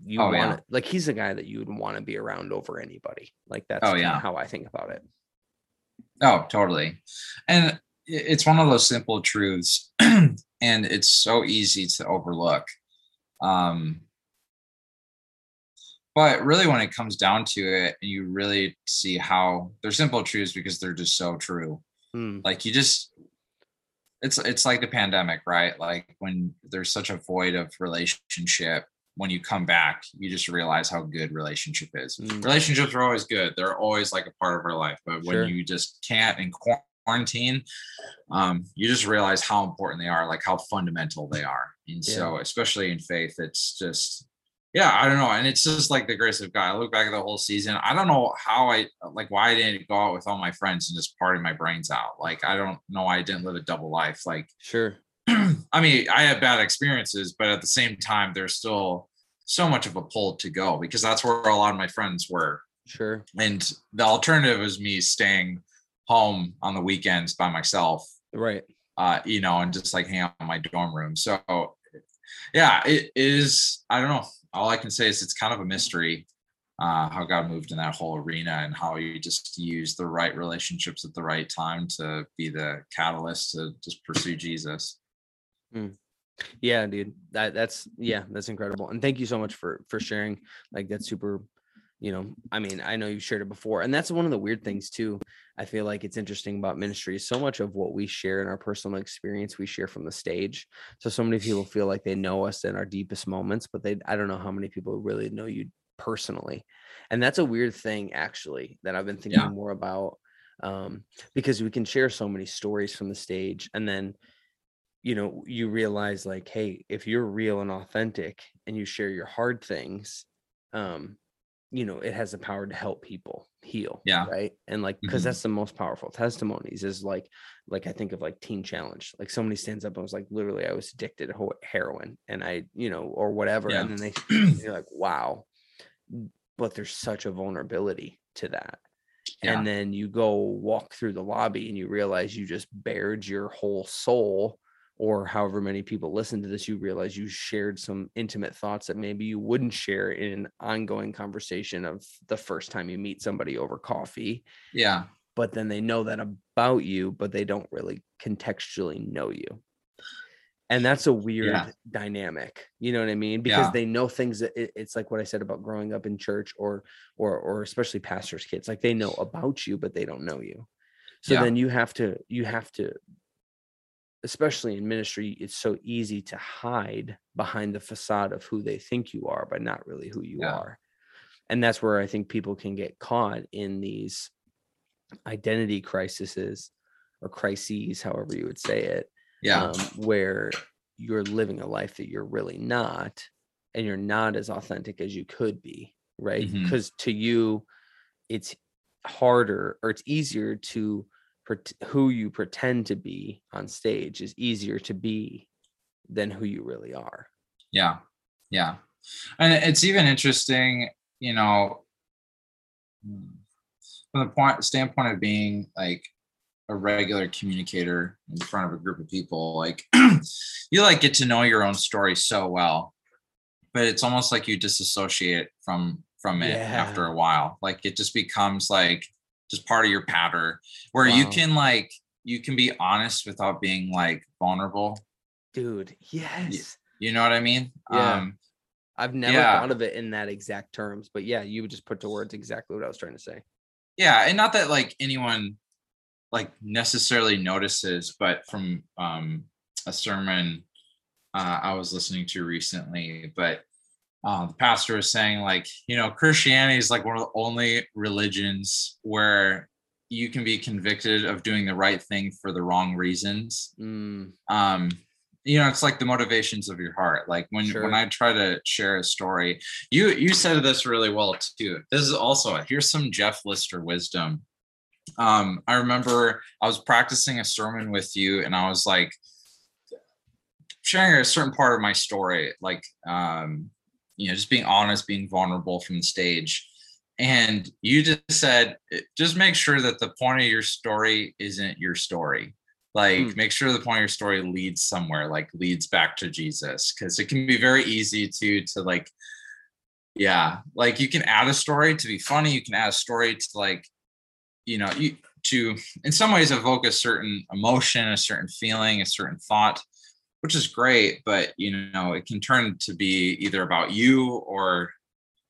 [SPEAKER 1] you
[SPEAKER 4] Oh,
[SPEAKER 1] want
[SPEAKER 4] yeah.
[SPEAKER 1] like he's a guy that you would want to be around over anybody. Like that's
[SPEAKER 4] Oh, yeah.
[SPEAKER 1] how I think about it.
[SPEAKER 4] Oh, totally. And it's one of those simple truths, and it's so easy to overlook. Um, but really, when it comes down to it, and you really see how they're simple truths because they're just so true.
[SPEAKER 1] Mm,
[SPEAKER 4] Like you just, it's it's like the pandemic, right? Like when there's such a void of relationship, when you come back, you just realize how good relationship is.
[SPEAKER 1] Mm,
[SPEAKER 4] relationships are always good. They're always like a part of our life but when
[SPEAKER 1] Sure.
[SPEAKER 4] you just can't in quarantine um you just realize how important they are like how fundamental they are. And so especially in faith it's just yeah i don't know and it's just like the grace of god. I look back at the whole season i don't know how i like why i didn't go out with all my friends and just party my brains out. Like i don't know why i didn't live a double life. Like
[SPEAKER 1] sure.
[SPEAKER 4] I mean, I had bad experiences, but at the same time, there's still so much of a pull to go because that's where a lot of my friends were.
[SPEAKER 1] Sure.
[SPEAKER 4] And the alternative is me staying home on the weekends by myself,
[SPEAKER 1] Right.
[SPEAKER 4] uh, you know, and just like hang out in my dorm room. So, yeah, it is. I don't know. All I can say is it's kind of a mystery uh, how God moved in that whole arena and how he just used the right relationships at the right time to be the catalyst to just pursue Jesus.
[SPEAKER 1] Yeah, dude. That that's yeah, that's incredible. And thank you so much for for sharing. Like that's super, you know, I mean, I know you've shared it before. And that's one of the weird things too. I feel like it's interesting about ministry. So much of what we share in our personal experience, we share from the stage. So so many people feel like they know us in our deepest moments, but they I don't know how many people really know you personally. And that's a weird thing actually that I've been thinking
[SPEAKER 4] Yeah.
[SPEAKER 1] more about. Um, because we can share so many stories from the stage and then you know you realize like hey if you're real and authentic and you share your hard things um you know it has the power to help people heal
[SPEAKER 4] Yeah.
[SPEAKER 1] right and like because
[SPEAKER 4] Mhm.
[SPEAKER 1] that's the most powerful testimonies is like like i think of like teen challenge like somebody stands up and was like literally i was addicted to heroin and i you know or whatever
[SPEAKER 4] Yeah.
[SPEAKER 1] and then they you're like wow but there's such a vulnerability to that
[SPEAKER 4] Yeah.
[SPEAKER 1] and then you go walk through the lobby and you realize you just bared your whole soul or however many people listen to this, you realize you shared some intimate thoughts that maybe you wouldn't share in an ongoing conversation of the first time you meet somebody over coffee.
[SPEAKER 4] Yeah.
[SPEAKER 1] But then they know that about you, but they don't really contextually know you. And that's a weird
[SPEAKER 4] Yeah.
[SPEAKER 1] dynamic. You know what I mean? Because
[SPEAKER 4] Yeah.
[SPEAKER 1] they know things that it- it's like what I said about growing up in church or or or especially pastors' kids. Like they know about you, but they don't know you. So
[SPEAKER 4] Yeah.
[SPEAKER 1] then you have to you have to especially in ministry, it's so easy to hide behind the facade of who they think you are, but not really who you
[SPEAKER 4] Yeah.
[SPEAKER 1] are. And that's where I think people can get caught in these identity crises or crises, however you would say it,
[SPEAKER 4] Yeah.
[SPEAKER 1] um, where you're living a life that you're really not, and you're not as authentic as you could be, right? Because to you, it's harder or it's easier to who you pretend to be on stage is easier to be than who you really are.
[SPEAKER 4] Yeah. Yeah. And it's even interesting, you know, from the point standpoint of being like a regular communicator in front of a group of people, like you like get to know your own story so well, but it's almost like you disassociate from from it after a while. Like it just becomes like just part of your pattern where you can like you can be honest without being like vulnerable.
[SPEAKER 1] Dude, yes.
[SPEAKER 4] You know what I mean?
[SPEAKER 1] Yeah.
[SPEAKER 4] Um
[SPEAKER 1] I've never
[SPEAKER 4] Yeah.
[SPEAKER 1] thought of it in that exact terms, but yeah, you just put to words exactly what I was trying to say.
[SPEAKER 4] yeah and not that like anyone like necessarily notices but from um a sermon uh, i was listening to recently but uh, the pastor was saying like you know christianity is like one of the only religions where you can be convicted of doing the right thing for the wrong reasons.
[SPEAKER 1] Mm,
[SPEAKER 4] um you know it's like the motivations of your heart. Like when
[SPEAKER 1] Sure.
[SPEAKER 4] when i try to share a story you you said this really well too. This is also here's some jeff lister wisdom. Um i remember i was practicing a sermon with you and i was like sharing a certain part of my story like um you know just being honest being vulnerable from the stage. And you just said "Eh, just make sure that the point of your story isn't your story. Like
[SPEAKER 1] Hmm.
[SPEAKER 4] make sure the point of your story leads somewhere like leads back to jesus because it can be very easy to to like yeah like you can add a story to be funny you can add a story to like you know you to in some ways evoke a certain emotion a certain feeling a certain thought which is great but you know it can turn to be either about you or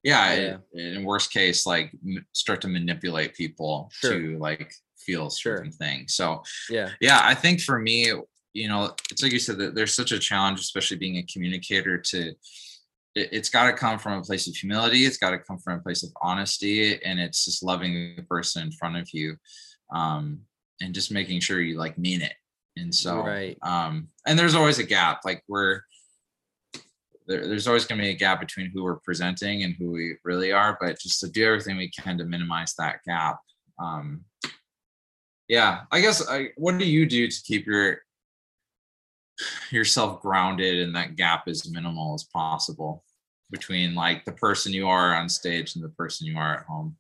[SPEAKER 4] yeah,
[SPEAKER 1] Yeah.
[SPEAKER 4] in worst case like m- start to manipulate people
[SPEAKER 1] Sure.
[SPEAKER 4] to like feel
[SPEAKER 1] Sure.
[SPEAKER 4] certain things so
[SPEAKER 1] yeah.
[SPEAKER 4] yeah i think for me you know it's like you said that there's such a challenge especially being a communicator to it, it's got to come from a place of humility it's got to come from a place of honesty and it's just loving the person in front of you um and just making sure you like mean it and so
[SPEAKER 1] Right.
[SPEAKER 4] um and there's always a gap like we're there, there's always going to be a gap between who we're presenting and who we really are but just to do everything we can to minimize that gap um yeah i guess I, what do you do to keep your yourself grounded and that gap as minimal as possible between like the person you are on stage and the person you are at home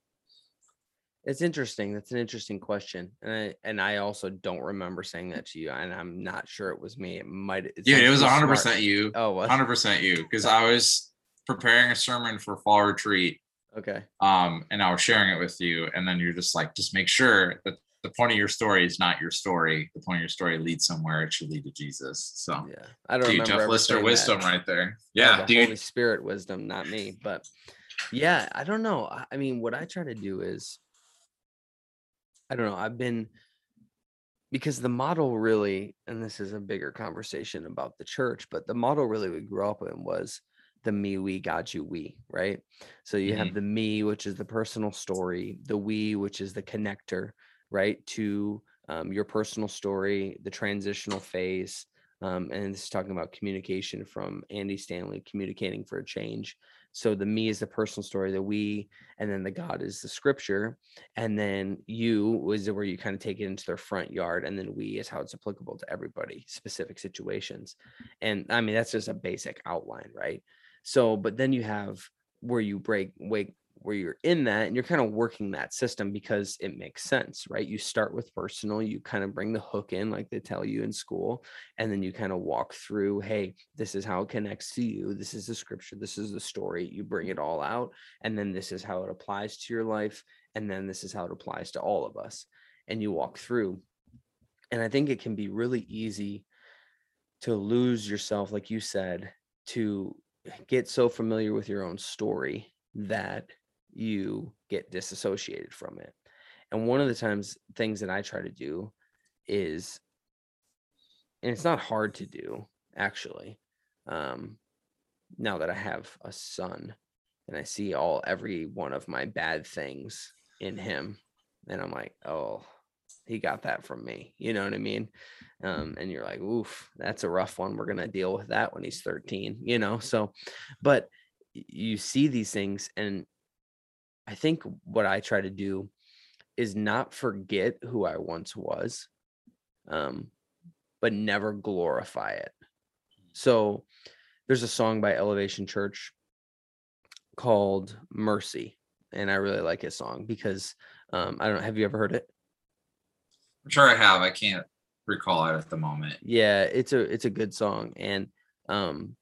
[SPEAKER 1] It's interesting. That's an interesting question. And I and I also don't remember saying that to you. And I'm not sure it was me. It might it
[SPEAKER 4] yeah it was 100 percent you
[SPEAKER 1] Oh, what?
[SPEAKER 4] 100 percent you because i was preparing a sermon for fall retreat
[SPEAKER 1] Okay.
[SPEAKER 4] um and i was sharing it with you and then you're just like just make sure that the point of your story is not your story the point of your story leads somewhere it should lead to jesus so
[SPEAKER 1] Yeah. I don't
[SPEAKER 4] Dude,
[SPEAKER 1] remember.
[SPEAKER 4] jeff lister
[SPEAKER 1] saying that.
[SPEAKER 4] wisdom right there
[SPEAKER 1] Yeah,
[SPEAKER 4] yeah
[SPEAKER 1] the
[SPEAKER 4] dude
[SPEAKER 1] Holy Spirit wisdom, not me. But yeah, I don't know. I mean, what I try to do is, I don't know. I've been because the model really, and this is a bigger conversation about the church, but the model really we grew up in was the me, we, got you, we, right? So you have the me, which is the personal story, the we, which is the connector, right, to um, your personal story, the transitional phase, um, and this is talking about communication from Andy Stanley, communicating for a change. So the me is the personal story, the we, and then the God is the scripture, and then you is where you kind of take it into their front yard, and then we is how it's applicable to everybody, specific situations. And I mean that's just a basic outline, right? So, but then you have where you break wake where you're in that and you're kind of working that system because it makes sense, right? You start with personal, you kind of bring the hook in like they tell you in school, and then you kind of walk through, hey, this is how it connects to you. This is the scripture, this is the story. You bring it all out, and then this is how it applies to your life, and then this is how it applies to all of us. And you walk through. And I think it can be really easy to lose yourself, like you said, to get so familiar with your own story that you get disassociated from it. And one of the times things that I try to do is, and it's not hard to do actually. Um, now that I have a son and I see all every one of my bad things in him, and I'm like, oh, he got that from me. You know what I mean? Um, and you're like, oof, that's a rough one. We're gonna deal with that when he's 13, you know. So, but you see these things, and I think what I try to do is not forget who I once was, um, but never glorify it. So there's a song by Elevation Church called Mercy. And I really like his song because um, I don't know, have you ever heard it?
[SPEAKER 4] I'm sure I have. I can't recall it at the moment.
[SPEAKER 1] Yeah, it's a it's a good song. And um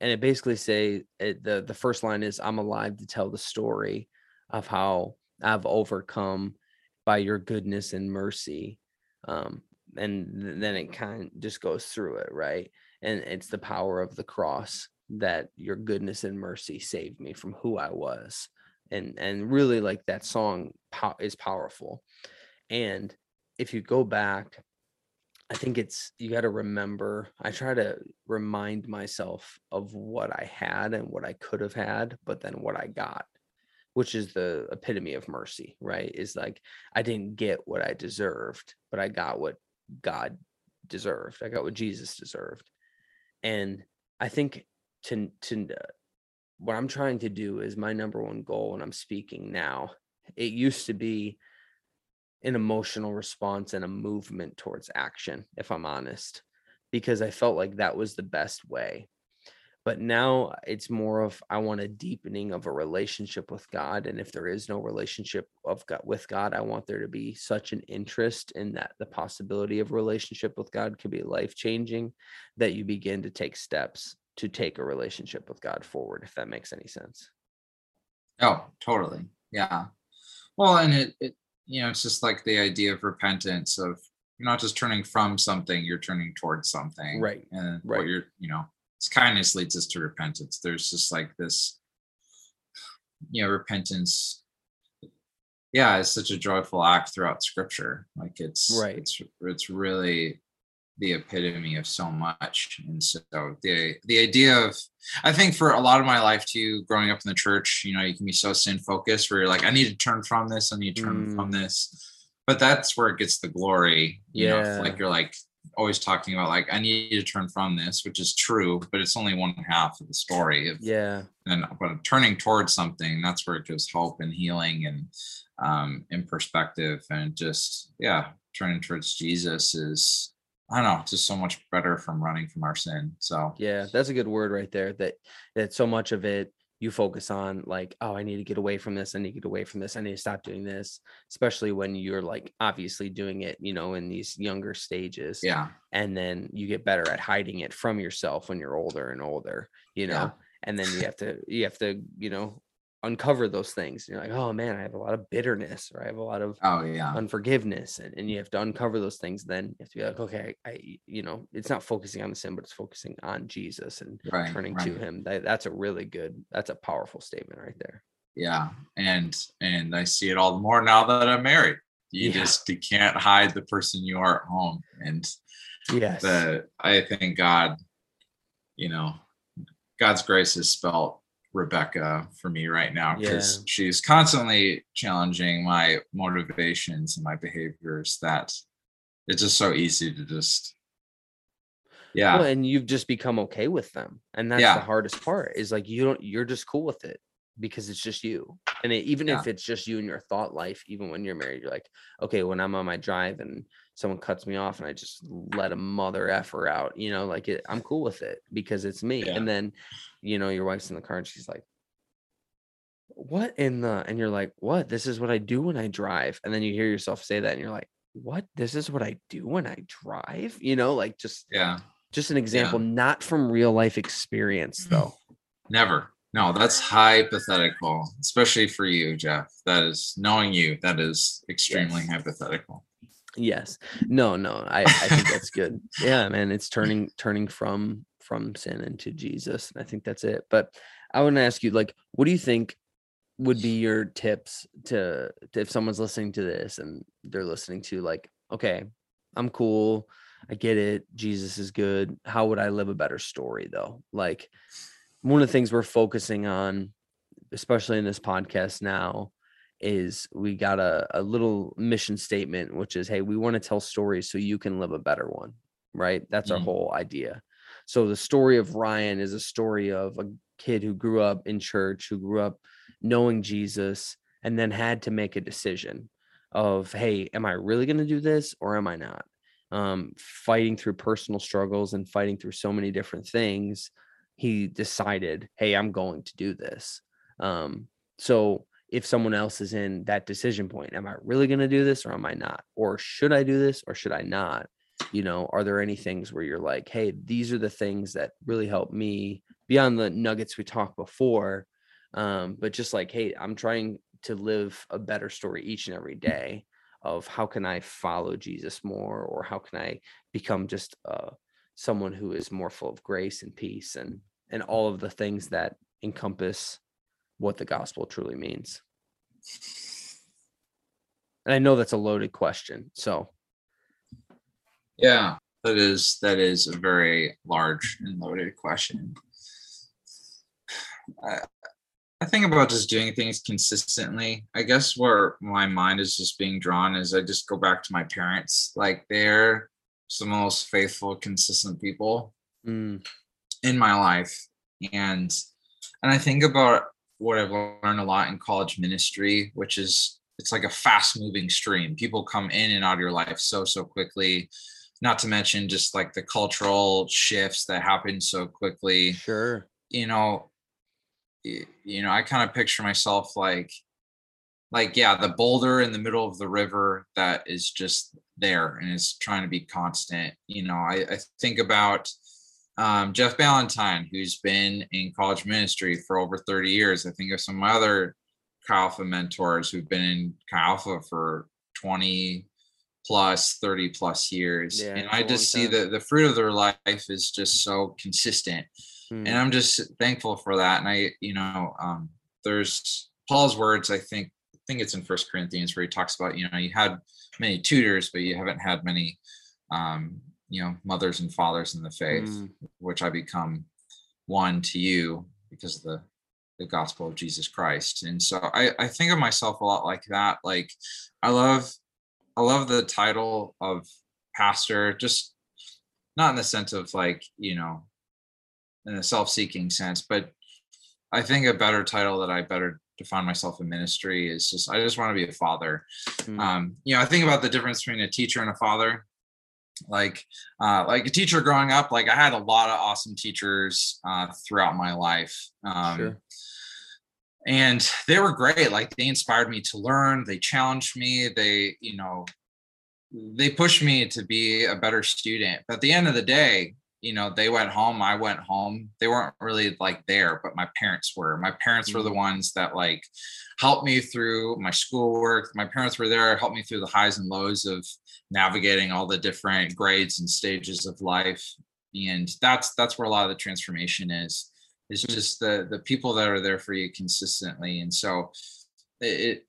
[SPEAKER 1] and it basically say it, the the first line is I'm alive to tell the story of how I've overcome by your goodness and mercy. Um and th- then it kind of just goes through it, right? And it's the power of the cross that your goodness and mercy saved me from who I was. And and really like that song is powerful. And if you go back I think it's you got to remember. I try to remind myself of what I had and what I could have had, but then what I got, which is the epitome of mercy, right? Is like I didn't get what I deserved, but I got what God deserved. I got what Jesus deserved. And I think to to uh, what I'm trying to do is my number one goal when I'm speaking now. It used to be an emotional response and a movement towards action, if I'm honest, because I felt like that was the best way. But now it's more of I want a deepening of a relationship with God, and if there is no relationship of God with God, I want there to be such an interest in that the possibility of relationship with God could be life changing, that you begin to take steps to take a relationship with God forward. If that makes any sense.
[SPEAKER 4] Oh, totally. Yeah. Well, and it, it you know, it's just like the idea of repentance of you're not just turning from something, you're turning towards something.
[SPEAKER 1] Right,
[SPEAKER 4] And
[SPEAKER 1] right.
[SPEAKER 4] what you're, you know, it's kindness leads us to repentance. There's just like this, you know, repentance. Yeah, it's such a joyful act throughout scripture. Like it's
[SPEAKER 1] Right.
[SPEAKER 4] it's it's really the epitome of so much. And so the the idea of I think for a lot of my life too, growing up in the church, you know, you can be so sin focused where you're like, I need to turn from this, I need to turn from mm. this. But that's where it gets the glory. You know,
[SPEAKER 1] Yeah.
[SPEAKER 4] like you're like always talking about like I need to turn from this, which is true, but it's only one half of the story.
[SPEAKER 1] Yeah.
[SPEAKER 4] and but turning towards something, that's where it gives hope and healing and um in perspective and just yeah, turning towards Jesus is I don't know, just so much better from running from our sin. So
[SPEAKER 1] Yeah, that's a good word right there. That that so much of it you focus on like, oh, I need to get away from this. I need to get away from this. I need to stop doing this. Especially when you're like obviously doing it, you know, in these younger stages.
[SPEAKER 4] yeah,
[SPEAKER 1] And then you get better at hiding it from yourself when you're older and older, you know.
[SPEAKER 4] Yeah.
[SPEAKER 1] And then you have to you have to, you know, uncover those things. You're like, oh man, I have a lot of bitterness or I have a lot of
[SPEAKER 4] oh yeah,
[SPEAKER 1] unforgiveness and, and you have to uncover those things then you have to be like okay I, you know it's not focusing on the sin but it's focusing on jesus and
[SPEAKER 4] right,
[SPEAKER 1] turning to him. That, that's a really good that's a powerful statement right there.
[SPEAKER 4] Yeah and and i see it all the more now that i'm married. You
[SPEAKER 1] Yeah.
[SPEAKER 4] just you can't hide the person you are at home and
[SPEAKER 1] yes.
[SPEAKER 4] the i think god you know god's grace is spelt rebecca for me right now because
[SPEAKER 1] Yeah.
[SPEAKER 4] she's constantly challenging my motivations and my behaviors that it's just so easy to just yeah
[SPEAKER 1] well, and you've just become okay with them and that's
[SPEAKER 4] Yeah.
[SPEAKER 1] the hardest part is like you don't you're just cool with it because it's just you and it, even if it's just you and your thought life even when you're married you're like okay when i'm on my drive and someone cuts me off and i just let a mother effer out you know like it, i'm cool with it because it's me
[SPEAKER 4] Yeah.
[SPEAKER 1] and then you know your wife's in the car and she's like what in the and you're like what this is what i do when i drive and then you hear yourself say that and you're like what this is what i do when i drive you know like just
[SPEAKER 4] Yeah.
[SPEAKER 1] just an example not from real life experience though
[SPEAKER 4] Never. No, that's hypothetical, especially for you, Jeff. That is knowing you, that is extremely
[SPEAKER 1] Yes.
[SPEAKER 4] hypothetical.
[SPEAKER 1] Yes. No no i i think that's good. Yeah man it's turning turning from from sin into jesus and i think that's it but i want to ask you like what do you think would be your tips to, to if someone's listening to this and they're listening to like okay i'm cool i get it jesus is good how would i live a better story though? Like one of the things we're focusing on especially in this podcast now is we got a, a little mission statement which is hey we want to tell stories so you can live a better one right? That's our
[SPEAKER 4] Mm.
[SPEAKER 1] whole idea. So the story of ryan is a story of a kid who grew up in church who grew up knowing jesus and then had to make a decision of hey am i really going to do this or am i not? Um, fighting through personal struggles and fighting through so many different things he decided hey i'm going to do this. Um, so if someone else is in that decision point, am I really going to do this or am I not? Or should I do this or should I not? You know, are there any things where you're like, hey, these are the things that really help me beyond the nuggets we talked before? Um, but just like, hey, I'm trying to live a better story each and every day of how can I follow Jesus more or how can I become just uh, someone who is more full of grace and peace and and all of the things that encompass what the gospel truly means. And I know that's a loaded question. So,
[SPEAKER 4] Yeah, that is that is a very large and loaded question. I, I think about just doing things consistently. I guess where my mind is just being drawn is I just go back to my parents. Like they're some of the most faithful, consistent people
[SPEAKER 1] mm,
[SPEAKER 4] in my life. And and I think about what I've learned a lot in college ministry, which is it's like a fast moving stream. People come in and out of your life so so quickly. Not to mention just like the cultural shifts that happen so quickly.
[SPEAKER 1] sure.
[SPEAKER 4] You know, you know, I kind of picture myself like like yeah, the boulder in the middle of the river that is just there and is trying to be constant. You know, I, I think about um, Jeff Ballantyne, who's been in college ministry for over 30 years. I think of some other Chi Alpha mentors who've been in Chi Alpha for 20 plus, 30 plus years.
[SPEAKER 1] Yeah,
[SPEAKER 4] and
[SPEAKER 1] I
[SPEAKER 4] I
[SPEAKER 1] a long
[SPEAKER 4] just see that the fruit of their life is just so consistent.
[SPEAKER 1] Mm,
[SPEAKER 4] And I'm just thankful for that. And I, you know, um, there's Paul's words, I think, I think it's in First Corinthians where he talks about, you know, you had many tutors, but you haven't had many um, you know, mothers and fathers in the faith,
[SPEAKER 1] mm,
[SPEAKER 4] which I become one to you because of the the gospel of Jesus Christ. And so I, I think of myself a lot like that. Like I love I love the title of pastor, just not in the sense of like, you know, in a self-seeking sense, but I think a better title that I better define myself in ministry is just I just want to be a father.
[SPEAKER 1] mm,
[SPEAKER 4] Um, you know, I think about the difference between a teacher and a father. Like, uh, like a teacher growing up, like I had a lot of awesome teachers uh, throughout my life. Um,
[SPEAKER 1] sure.
[SPEAKER 4] and they were great like they inspired me to learn they challenged me they you know they pushed me to be a better student but at the end of the day you know they went home i went home. They weren't really like there but my parents were. My parents were the ones that like helped me through my schoolwork. My parents were there helped me through the highs and lows of navigating all the different grades and stages of life. And that's that's where a lot of the transformation is. It's
[SPEAKER 1] Mm.
[SPEAKER 4] just the the people that are there for you consistently. And so it,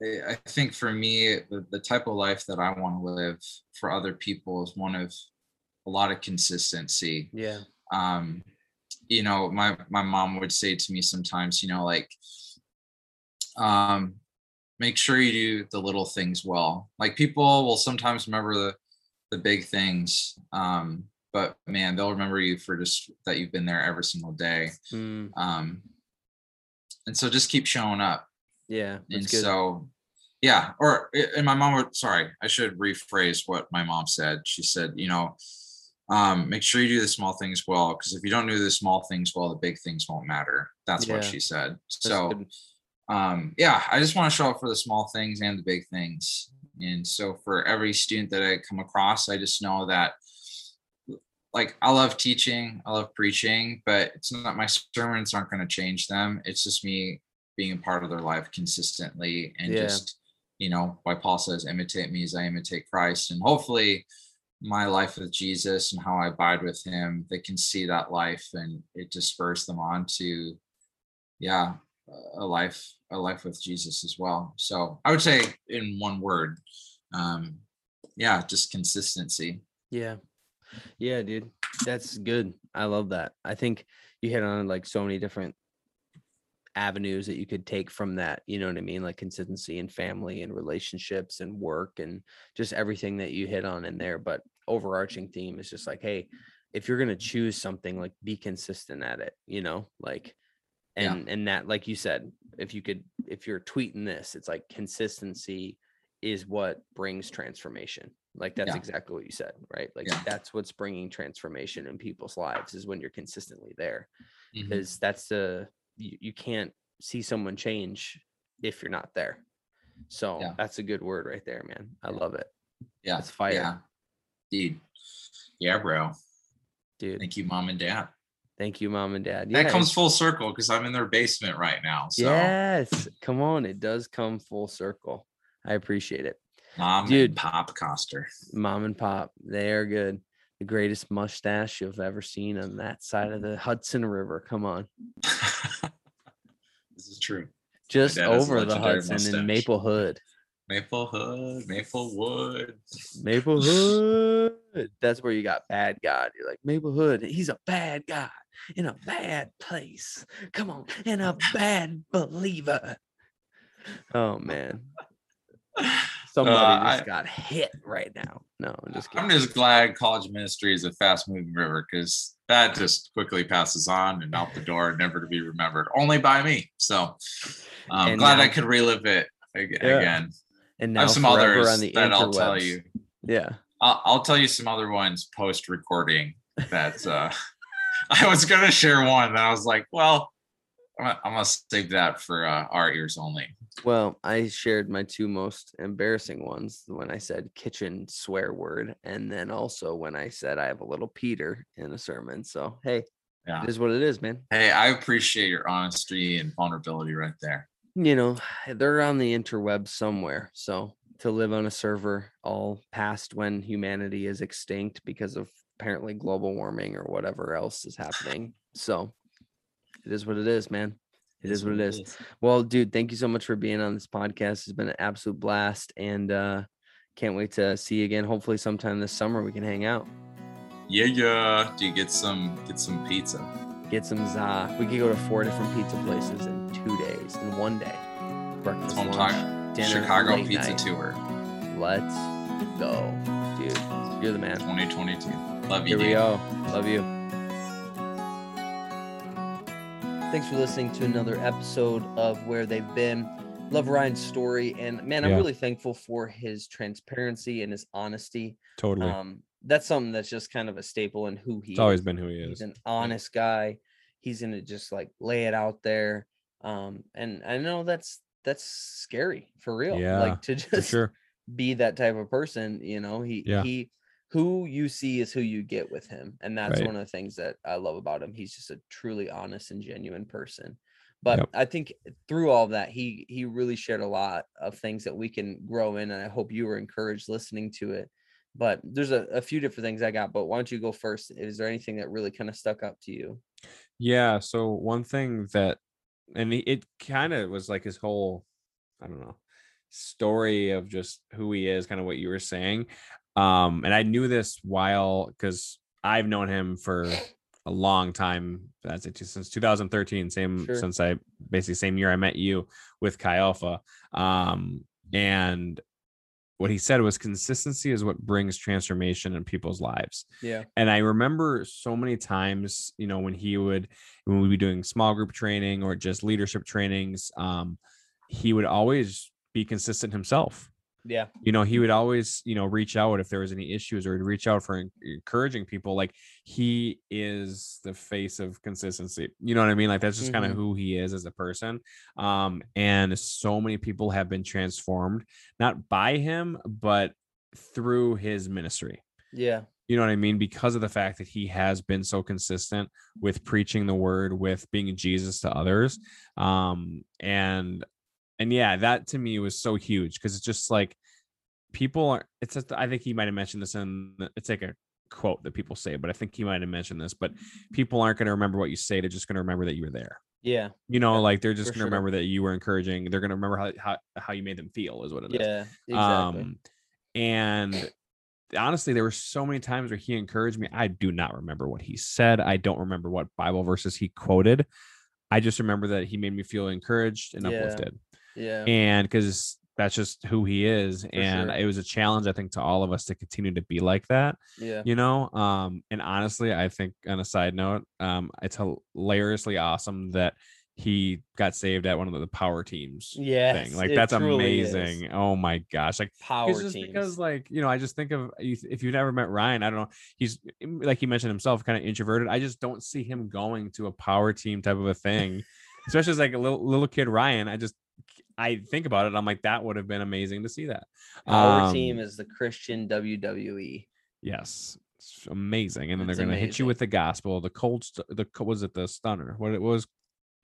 [SPEAKER 4] it i think for me the, the type of life that i want to live for other people is one of a lot of consistency
[SPEAKER 1] Yeah.
[SPEAKER 4] um you know my my mom would say to me sometimes you know like um make sure you do the little things well like people will sometimes remember the the big things um but man they'll remember you for just that you've been there every single day
[SPEAKER 1] Mm,
[SPEAKER 4] um and so just keep showing up
[SPEAKER 1] yeah.
[SPEAKER 4] and
[SPEAKER 1] good.
[SPEAKER 4] so yeah or and my mom would sorry i should rephrase what my mom said she said you know um make sure you do the small things well because if you don't do the small things well the big things won't matter that's what she said so um, yeah, I just want to show up for the small things and the big things. And so for every student that I come across, I just know that like I love teaching, I love preaching, but it's not my sermons aren't going to change them. It's just me being a part of their life consistently and
[SPEAKER 1] Yeah.
[SPEAKER 4] just, you know, why Paul says, imitate me as I imitate Christ. And hopefully my life with Jesus and how I abide with him, they can see that life and it spurs them on to, yeah, a life, a life with Jesus as well. So I would say in one word, um, yeah, just consistency.
[SPEAKER 1] Yeah. Yeah, dude. That's good. I love that. I think you hit on like so many different avenues that you could take from that, you know what I mean? Like consistency and family and relationships and work and just everything that you hit on in there. But overarching theme is just like, hey, if you're gonna choose something, like be consistent at it, you know, like
[SPEAKER 4] Yeah.
[SPEAKER 1] and and that, like you said, if you could if you're tweeting this, it's like consistency is what brings transformation. Like that's
[SPEAKER 4] Yeah.
[SPEAKER 1] exactly what you said, right? Like
[SPEAKER 4] Yeah.
[SPEAKER 1] that's what's bringing transformation in people's lives is when you're consistently there.
[SPEAKER 4] Mhm.
[SPEAKER 1] Because that's the you, you can't see someone change if you're not there. So that's a good word right there, man. I love it,
[SPEAKER 4] Yeah.
[SPEAKER 1] That's fire.
[SPEAKER 4] Dude. Yeah, bro.
[SPEAKER 1] dude.
[SPEAKER 4] Thank you, mom and dad.
[SPEAKER 1] Thank you, mom and dad.
[SPEAKER 4] That comes full circle because I'm in their basement right now. So
[SPEAKER 1] yes. Come on, it does come full circle. I appreciate it.
[SPEAKER 4] mom
[SPEAKER 1] Dude.
[SPEAKER 4] and pop Coster.
[SPEAKER 1] Mom and pop, they are good. The greatest mustache you've ever seen on that side of the Hudson River. Come on.
[SPEAKER 4] this is true.
[SPEAKER 1] Just
[SPEAKER 4] dad has a
[SPEAKER 1] over the Hudson in
[SPEAKER 4] mustache.
[SPEAKER 1] Maplewood.
[SPEAKER 4] Maplewood, Maplewood.
[SPEAKER 1] Maplewood. That's where you got bad God. You're like Maplewood. He's a bad guy in a bad place. Come on, and a bad believer. Oh man, somebody
[SPEAKER 4] Uh,
[SPEAKER 1] just
[SPEAKER 4] I-
[SPEAKER 1] got hit right now. No, I'm just kidding.
[SPEAKER 4] I'm just glad college ministry is a fast moving river because that just quickly passes on and out the door, never to be remembered, only by me. So I'm
[SPEAKER 1] And
[SPEAKER 4] glad I could relive it ag-
[SPEAKER 1] Yeah.
[SPEAKER 4] again.
[SPEAKER 1] And now
[SPEAKER 4] some others
[SPEAKER 1] on the
[SPEAKER 4] that I'll tell you.
[SPEAKER 1] Yeah.
[SPEAKER 4] I'll, I'll tell you some other ones post recording that uh, I was going to share one and I was like, well, I'm gonna, I'm gonna save that for uh, our ears only.
[SPEAKER 1] Well, I shared my two most embarrassing ones when I said kitchen swear word, and then also when I said I have a little Peter in a sermon. So hey,
[SPEAKER 4] Yeah.
[SPEAKER 1] it is what it is, man.
[SPEAKER 4] Hey, I appreciate your honesty and vulnerability right there.
[SPEAKER 1] You know, they're on the interweb somewhere. So to live on a server all past when humanity is extinct because of apparently global warming or whatever else is happening. So it is what it is, man. It is what it is. Well, dude, thank you so much for being on this podcast. It's been an absolute blast and uh can't wait to see you again. Hopefully sometime this summer we can hang out.
[SPEAKER 4] Yeah, yeah. Do you get some get some pizza?
[SPEAKER 1] Get some za. We could go to four different pizza places in two days, in one day. Breakfast,
[SPEAKER 4] That's
[SPEAKER 1] lunch,
[SPEAKER 4] talking.
[SPEAKER 1] dinner,
[SPEAKER 4] Chicago
[SPEAKER 1] late
[SPEAKER 4] pizza
[SPEAKER 1] night.
[SPEAKER 4] tour
[SPEAKER 1] Let's go, dude. You're the man.
[SPEAKER 4] 2022. Love you,
[SPEAKER 1] Here we go. Love you. Thanks for listening to another episode of Where They've Been. Love Ryan's story, and man, I'm
[SPEAKER 2] Yeah.
[SPEAKER 1] really thankful for his transparency and his honesty.
[SPEAKER 2] Totally.
[SPEAKER 1] Um, that's something that's just kind of a staple in who he
[SPEAKER 2] is. always been who he is.
[SPEAKER 1] He's
[SPEAKER 2] is.
[SPEAKER 1] an honest guy. He's gonna just like lay it out there. Um, and I know that's that's scary for real.
[SPEAKER 2] Yeah,
[SPEAKER 1] like to just
[SPEAKER 2] sure.
[SPEAKER 1] be that type of person you know he
[SPEAKER 2] Yeah.
[SPEAKER 1] he who you see is who you get with him and that's
[SPEAKER 2] Right.
[SPEAKER 1] one of the things that i love about him he's just a truly honest and genuine person but
[SPEAKER 2] Yep.
[SPEAKER 1] i think through all of that he he really shared a lot of things that we can grow in and i hope you were encouraged listening to it but there's a, a few different things i got but why don't you go first is there anything that really kind of stuck up to you
[SPEAKER 2] Yeah. So one thing that, and he- it kind of was like his whole, I don't know, story of just who he is, kind of what you were saying. Um, and I knew this while because I've known him for a long time. That's it since 2013. Same
[SPEAKER 1] Sure.
[SPEAKER 2] since I basically same year I met you with Chi Alpha. Um, and what he said was consistency is what brings transformation in people's lives
[SPEAKER 1] yeah
[SPEAKER 2] and I remember so many times, you know, when he would when we'd be doing small group training or just leadership trainings, um, he would always be consistent himself.
[SPEAKER 1] Yeah.
[SPEAKER 2] you know he would always you know reach out if there was any issues or he'd reach out for encouraging people like he is the face of consistency you know what i mean like that's just kind
[SPEAKER 1] Mhm.
[SPEAKER 2] of who he is as a person um and so many people have been transformed not by him but through his ministry
[SPEAKER 1] Yeah.
[SPEAKER 2] you know what I mean? Because of the fact that he has been so consistent with preaching the word, with being Jesus to others. Um, and and yeah, that to me was so huge because it's just like people are it's just, I think he might have mentioned this in the- it's like a quote that people say, but I think he might have mentioned this, but people aren't going to remember what you say, they're just going to remember that you were there.
[SPEAKER 1] Yeah.
[SPEAKER 2] You know,
[SPEAKER 1] Yeah,
[SPEAKER 2] like they're just going to
[SPEAKER 1] sure.
[SPEAKER 2] remember that you were encouraging. They're going to remember how, how how you made them feel is what it is.
[SPEAKER 1] Yeah. Exactly.
[SPEAKER 2] Um, and honestly, there were so many times where he encouraged me. I do not remember what he said. I don't remember what Bible verses he quoted. I just remember that he made me feel encouraged and
[SPEAKER 1] Yeah.
[SPEAKER 2] uplifted.
[SPEAKER 1] Yeah.
[SPEAKER 2] And because that's just who he is. and
[SPEAKER 1] sure.
[SPEAKER 2] it was a challenge, I think, to all of us to continue to be like that
[SPEAKER 1] yeah.
[SPEAKER 2] you know um and honestly i think on a side note um it's hilariously awesome that he got saved at one of the power teams
[SPEAKER 1] Yeah.
[SPEAKER 2] thing like that's
[SPEAKER 1] truly is.
[SPEAKER 2] amazing oh my gosh like
[SPEAKER 1] Power
[SPEAKER 2] just
[SPEAKER 1] teams.
[SPEAKER 2] because like you know i just think of if you've never met ryan i don't know he's like he mentioned himself kind of introverted i just don't see him going to a power team type of a thing especially as like a little little kid ryan i just i think about it i'm like that would have been amazing to see that
[SPEAKER 1] Our
[SPEAKER 2] Um,
[SPEAKER 1] team is the Christian WWE.
[SPEAKER 2] Yes. It's amazing. And then
[SPEAKER 1] It's
[SPEAKER 2] they're going to hit you with the gospel, the cold, st- the was it the stunner? What it was?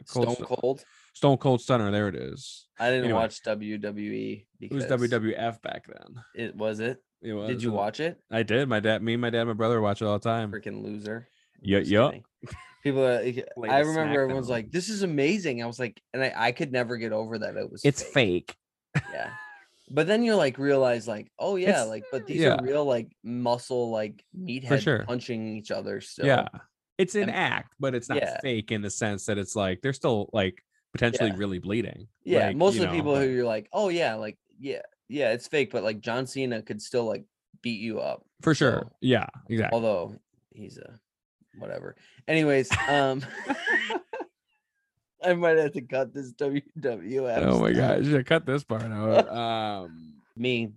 [SPEAKER 2] Cold
[SPEAKER 1] Stone
[SPEAKER 2] Stu-
[SPEAKER 1] Cold.
[SPEAKER 2] Stone Cold Stunner. There it is.
[SPEAKER 1] I didn't
[SPEAKER 2] Anyway.
[SPEAKER 1] watch WWE
[SPEAKER 2] It was WWF back then.
[SPEAKER 1] It was it.
[SPEAKER 2] It was,
[SPEAKER 1] Did you
[SPEAKER 2] and
[SPEAKER 1] watch it?
[SPEAKER 2] I did. My dad, me, my dad, my brother watch it all the time.
[SPEAKER 1] Freaking loser. I'm
[SPEAKER 2] Yeah,
[SPEAKER 1] just
[SPEAKER 2] yup.
[SPEAKER 1] kidding. People, uh, are, like,
[SPEAKER 2] Way
[SPEAKER 1] I
[SPEAKER 2] to
[SPEAKER 1] remember
[SPEAKER 2] smack
[SPEAKER 1] everyone's
[SPEAKER 2] them.
[SPEAKER 1] like, "This is amazing." I was like, and I, I could never get over that it was.
[SPEAKER 2] It's fake.
[SPEAKER 1] Yeah. But then you're like realize like, oh yeah,
[SPEAKER 2] It's-
[SPEAKER 1] like, but these
[SPEAKER 2] yeah.
[SPEAKER 1] are real like muscle like meatheads
[SPEAKER 2] sure.
[SPEAKER 1] punching each other. Still.
[SPEAKER 2] Yeah. It's an
[SPEAKER 1] I'm-
[SPEAKER 2] act, but it's not
[SPEAKER 1] Yeah.
[SPEAKER 2] fake in the sense that it's like they're still like potentially
[SPEAKER 1] Yeah.
[SPEAKER 2] really bleeding.
[SPEAKER 1] Yeah,
[SPEAKER 2] Like,
[SPEAKER 1] most
[SPEAKER 2] you
[SPEAKER 1] of the
[SPEAKER 2] know,
[SPEAKER 1] people
[SPEAKER 2] but-
[SPEAKER 1] who you're like, oh yeah, like yeah, yeah, it's fake, but like John Cena could still like beat you up.
[SPEAKER 2] for sure.
[SPEAKER 1] so-
[SPEAKER 2] Yeah, exactly.
[SPEAKER 1] Although he's a whatever. Anyways, um I might have to cut this WWF.
[SPEAKER 2] Oh my
[SPEAKER 1] stuff.
[SPEAKER 2] gosh. I cut this part out. Um
[SPEAKER 1] Me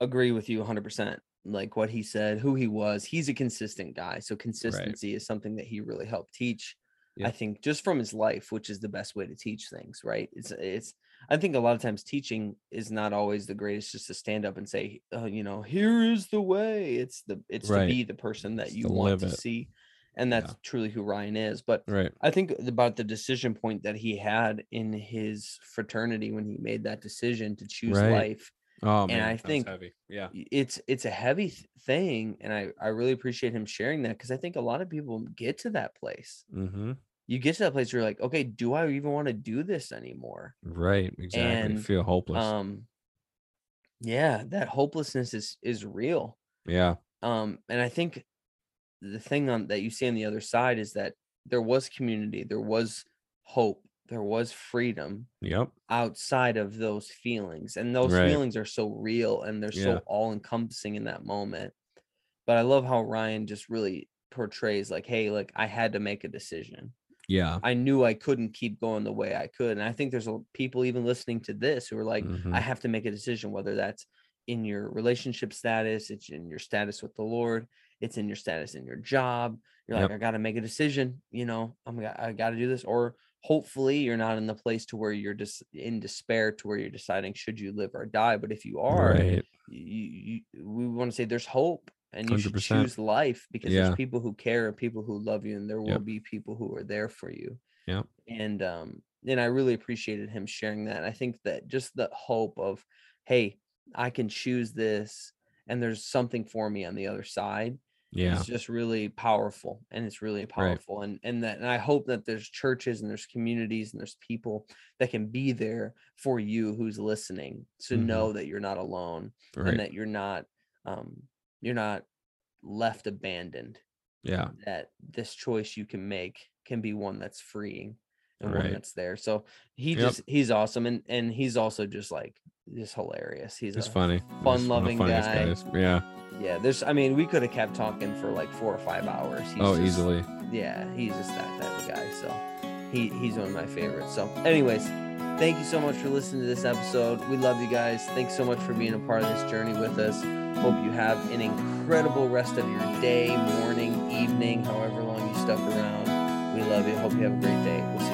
[SPEAKER 1] agree with you 100%. Like what he said, who he was. He's a consistent guy. So consistency is something that he really helped teach. I think just from his life, which is the best way to teach things, right? It's it's I think a lot of times teaching is not always the greatest just to stand up and say, uh, you know, here is the way. It's the it's
[SPEAKER 2] Right.
[SPEAKER 1] to be the person that
[SPEAKER 2] It's
[SPEAKER 1] you
[SPEAKER 2] to
[SPEAKER 1] want to
[SPEAKER 2] it.
[SPEAKER 1] see. And that's truly who Ryan is. But
[SPEAKER 2] right.
[SPEAKER 1] I think about the decision point that he had in his fraternity when he made that decision to choose
[SPEAKER 2] Right.
[SPEAKER 1] life.
[SPEAKER 2] Oh
[SPEAKER 1] And
[SPEAKER 2] man.
[SPEAKER 1] I think
[SPEAKER 2] heavy. Yeah.
[SPEAKER 1] It's it's a heavy thing, and I I really appreciate him sharing that because I think a lot of people get to that place.
[SPEAKER 2] Mm-hmm.
[SPEAKER 1] You get to that place where you're like, okay, do I even want to do this anymore?
[SPEAKER 2] Right. Exactly.
[SPEAKER 1] And,
[SPEAKER 2] Feel hopeless.
[SPEAKER 1] Um, yeah, that hopelessness is is real.
[SPEAKER 2] yeah.
[SPEAKER 1] Um, and I think the thing on that you see on the other side is that there was community, there was hope, there was freedom
[SPEAKER 2] Yep.
[SPEAKER 1] outside of those feelings, and those
[SPEAKER 2] Right.
[SPEAKER 1] feelings are so real and they're
[SPEAKER 2] Yeah.
[SPEAKER 1] so all encompassing in that moment. But I love how Ryan just really portrays like, hey, like I had to make a decision.
[SPEAKER 2] Yeah.
[SPEAKER 1] I knew I couldn't keep going the way I could. And I think there's a, people even listening to this who are like,
[SPEAKER 2] Mhm.
[SPEAKER 1] I have to make a decision, whether that's in your relationship status, it's in your status with the Lord, it's in your status in your job. You're like,
[SPEAKER 2] Yep.
[SPEAKER 1] I got to make a decision. You know, I'm I got to do this. Or hopefully you're not in the place to where you're just in despair to where you're deciding should you live or die. But if you are,
[SPEAKER 2] Right.
[SPEAKER 1] you, you, we want to say there's hope and you should
[SPEAKER 2] 100%.
[SPEAKER 1] choose life because
[SPEAKER 2] Yeah.
[SPEAKER 1] there's people who care and people who love you and there will
[SPEAKER 2] Yep.
[SPEAKER 1] be people who are there for you
[SPEAKER 2] Yep.
[SPEAKER 1] and um and i really appreciated him sharing that i think that just the hope of hey i can choose this and there's something for me on the other side
[SPEAKER 2] Yeah.
[SPEAKER 1] it's just really powerful and it's really powerful and and that and i hope that there's churches and there's communities and there's people that can be there for you who's listening to
[SPEAKER 2] Mhm.
[SPEAKER 1] know that you're not alone
[SPEAKER 2] Right.
[SPEAKER 1] and that you're not um you're not left abandoned
[SPEAKER 2] yeah.
[SPEAKER 1] that this choice you can make can be one that's freeing and one that's there. So he
[SPEAKER 2] Yep.
[SPEAKER 1] just he's awesome and and he's also just like just hilarious. He's
[SPEAKER 2] funny. He's one of the
[SPEAKER 1] fun-loving guy.
[SPEAKER 2] guys. Yeah.
[SPEAKER 1] yeah. There's I mean we could have kept talking for like four or five hours. He's
[SPEAKER 2] oh,
[SPEAKER 1] just-
[SPEAKER 2] easily.
[SPEAKER 1] Yeah, he's just that type of guy. So he he's one of my favorites. So anyways, Thank you so much for listening to this episode. We love you guys. Thanks so much for being a part of this journey with us. Hope you have an incredible rest of your day, morning, evening, however long you stuck around. We love you. Hope you have a great day. We'll.